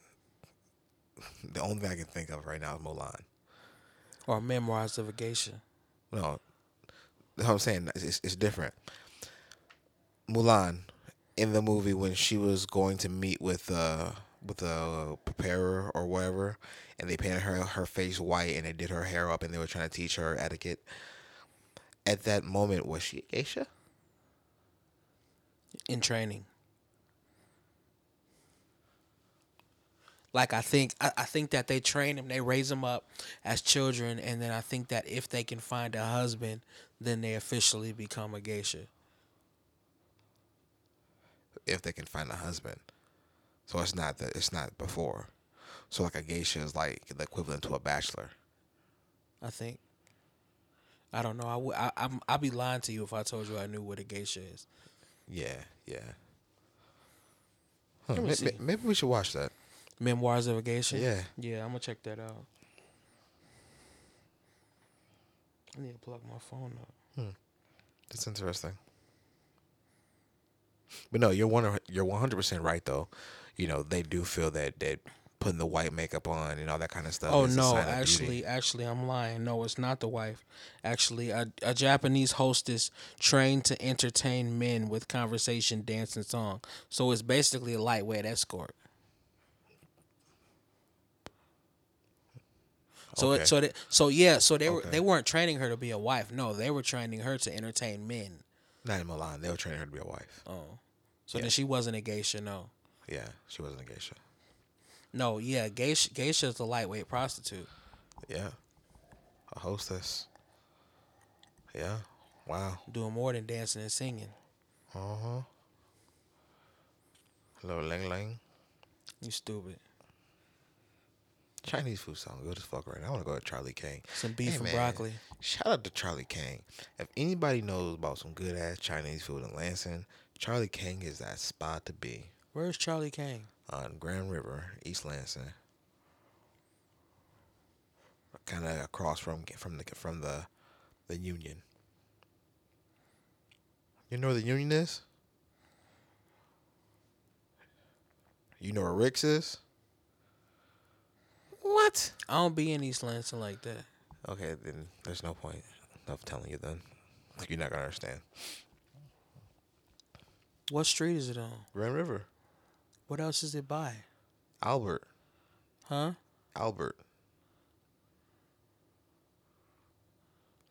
the only thing I can think of right now is Mulan. Or memoirs of a geisha. No. That's what I'm saying. It's, it's, it's different. Mulan in the movie when she was going to meet with uh with a preparer or whatever and they painted her her face white and they did her hair up and they were trying to teach her etiquette. At that moment was she a geisha? in training. Like I think I, I think that they train them, they raise them up as children, and then I think that if they can find a husband, then they officially become a geisha. if they can find a husband. So it's not that it's not before. So like a geisha is like the equivalent to a bachelor. I think. I don't know. I would. I, I'm. I'd be lying to you if I told you I knew what a geisha is. Yeah, yeah. Huh, Let me may- see. may- maybe we should watch that. Memoirs of a geisha. Yeah. Yeah, I'm gonna check that out. I need to plug my phone up. Hmm. That's interesting. But no, you're one you're one hundred percent right though. You know they do feel that that putting the white makeup on and all that kind of stuff. Oh no, actually, actually, I'm lying. No, it's not the wife. Actually, a, a Japanese hostess trained to entertain men with conversation, dance, and song. So it's basically a lightweight escort. So Okay. it, so they, so yeah, so they were Okay. they weren't training her to be a wife. No, they were training her to entertain men. not in Mulan. They were training her to be a wife. Oh, so Yeah. then she wasn't a geisha. No, Yeah, she wasn't a geisha. no, yeah, geisha geisha is a lightweight prostitute. Yeah, a hostess. Yeah. Wow. doing more than dancing and singing. Uh huh. Hello, Ling Ling. You stupid. Chinese food sounds good as fuck right now. I want to go to Charlie Kang. Some beef Hey, and man, broccoli. Shout out to Charlie Kang. If anybody knows about some good ass Chinese food in Lansing, Charlie Kang is that spot to be Where's Charlie Kang? on Grand River, East Lansing. Kind of across from from the from the the Union. You know where the Union is? You know where Rick's is? What? I don't be in East Lansing like that. Okay, then there's no point of telling you then. You're not gonna understand. What street is it on? Grand River. What else is it by? Albert. Huh? Albert.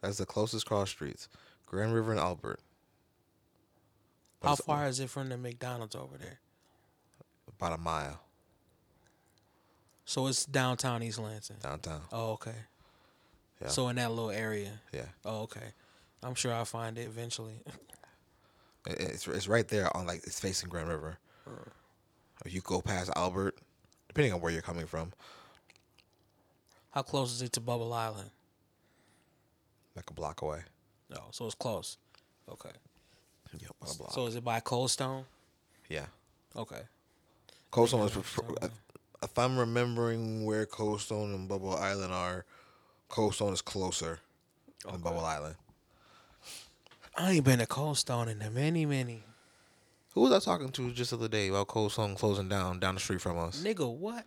That's the closest cross streets. Grand River and Albert. But How far is it from the McDonald's over there? About a mile So it's downtown East Lansing. downtown. Oh, okay. Yeah. So in that little area. Yeah. Oh, okay. I'm sure I'll find it eventually. It's it's right there on like it's facing Grand River. If you go past Albert, depending on where you're coming from, How close is it to Bubble Island? like a block away. No, so it's close. Okay. Yep, block. So is it by Cold Stone? yeah, Okay. Cold Stone is. If if I'm remembering where Cold Stone and Bubble Island are, Cold Stone is closer than Bubble Island. I ain't been to Cold Stone in a many, many. Who was I talking to just the other day about Cold Stone closing down down the street from us? Nigga, what?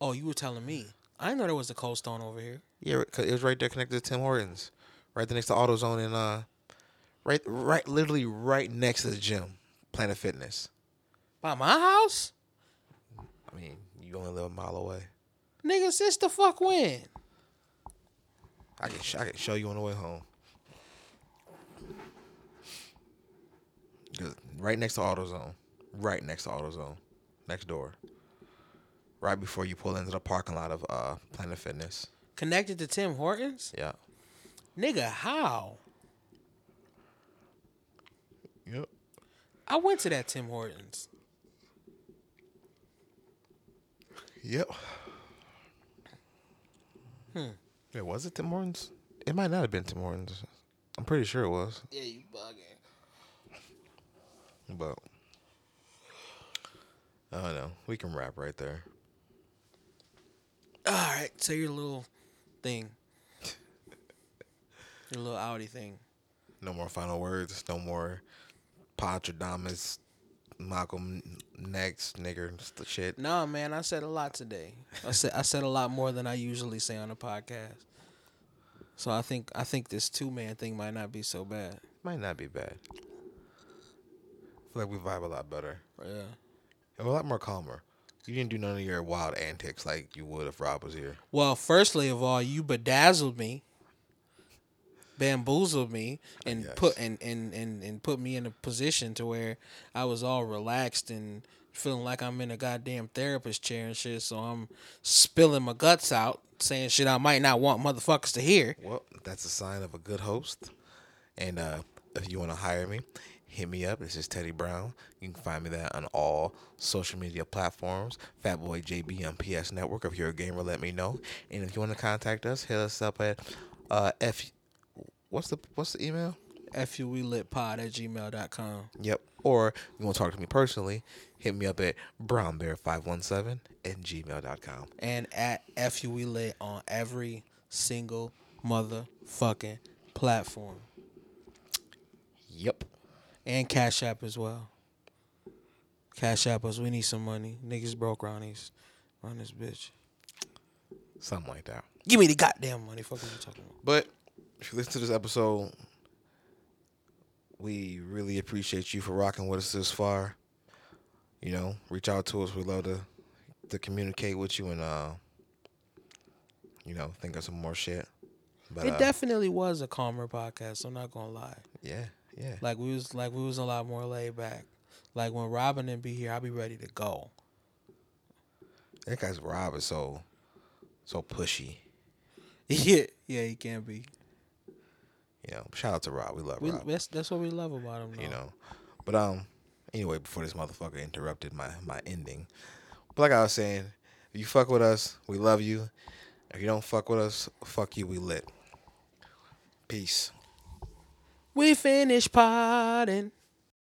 Oh, you were telling me. I didn't know there was a Cold Stone over here. Yeah, 'cause it was right there connected to Tim Hortons, right there next to AutoZone and uh, right, right, literally right next to the gym, Planet Fitness. By my house? I mean, you only live a mile away. Nigga, since the fuck when? I can sh- I can show you on the way home. Right next to AutoZone, right next to AutoZone, next door. Right before you pull into the parking lot of uh, Planet Fitness. Connected to Tim Hortons? Yeah. Nigga, how? Yep. I went to that Tim Hortons. Yep. Hmm. Yeah, was it Tim Hortons? It might not have been Tim Hortons. I'm pretty sure it was. Yeah, you bugging. But I don't know. We can wrap right there. All right, say your little thing. Your little Audi thing. No more final words. No more Patradamus, Malcolm next nigger shit. No, man, I said a lot today. I said I said a lot more than I usually say on the podcast. So I think I think this two man thing might not be so bad. Might not be bad. I feel like we vibe a lot better. Yeah. And a lot more calmer. You didn't do none of your wild antics like you would if Rob was here. Well, firstly of all, you bedazzled me, bamboozled me, and Yes. put and, and and and put me in a position to where I was all relaxed and feeling like I'm in a goddamn therapist chair and shit. So I'm spilling my guts out, saying shit I might not want motherfuckers to hear. Well, that's a sign of a good host. And uh, if you want to hire me, hit me up. This is Teddy Brown. You can find me there on all social media platforms. Fatboy JB on PS Network. If you're a gamer, let me know. And if you want to contact us, hit us up at uh, F. What's the what's the email? FUELitPod at gmail.com. Yep. Or you want to talk to me personally, hit me up at brownbear517 at gmail.com. And at FUELit on every single motherfucking platform. Yep. And Cash App as well. Cash App us. We need some money. Niggas broke around these around this bitch. Something like that. Give me the goddamn money. Fuck what you talking about. But if you listen to this episode, we really appreciate you for rocking with us this far. You know, reach out to us. We love to to communicate with you and uh, you know, think of some more shit. But It uh, definitely was a calmer podcast. I'm not gonna lie. yeah, yeah. Like we was like we was a lot more laid back. Like when Robin and be here, I'll be ready to go. That guy's Rob is so so pushy. Yeah, yeah, he can be. You know, shout out to Rob. We love We, Rob. that's that's what we love about him. you know. But um, anyway, before this motherfucker interrupted my my ending, but like I was saying, if you fuck with us, we love you. If you don't fuck with us, fuck you. We lit. Peace. we finished potting.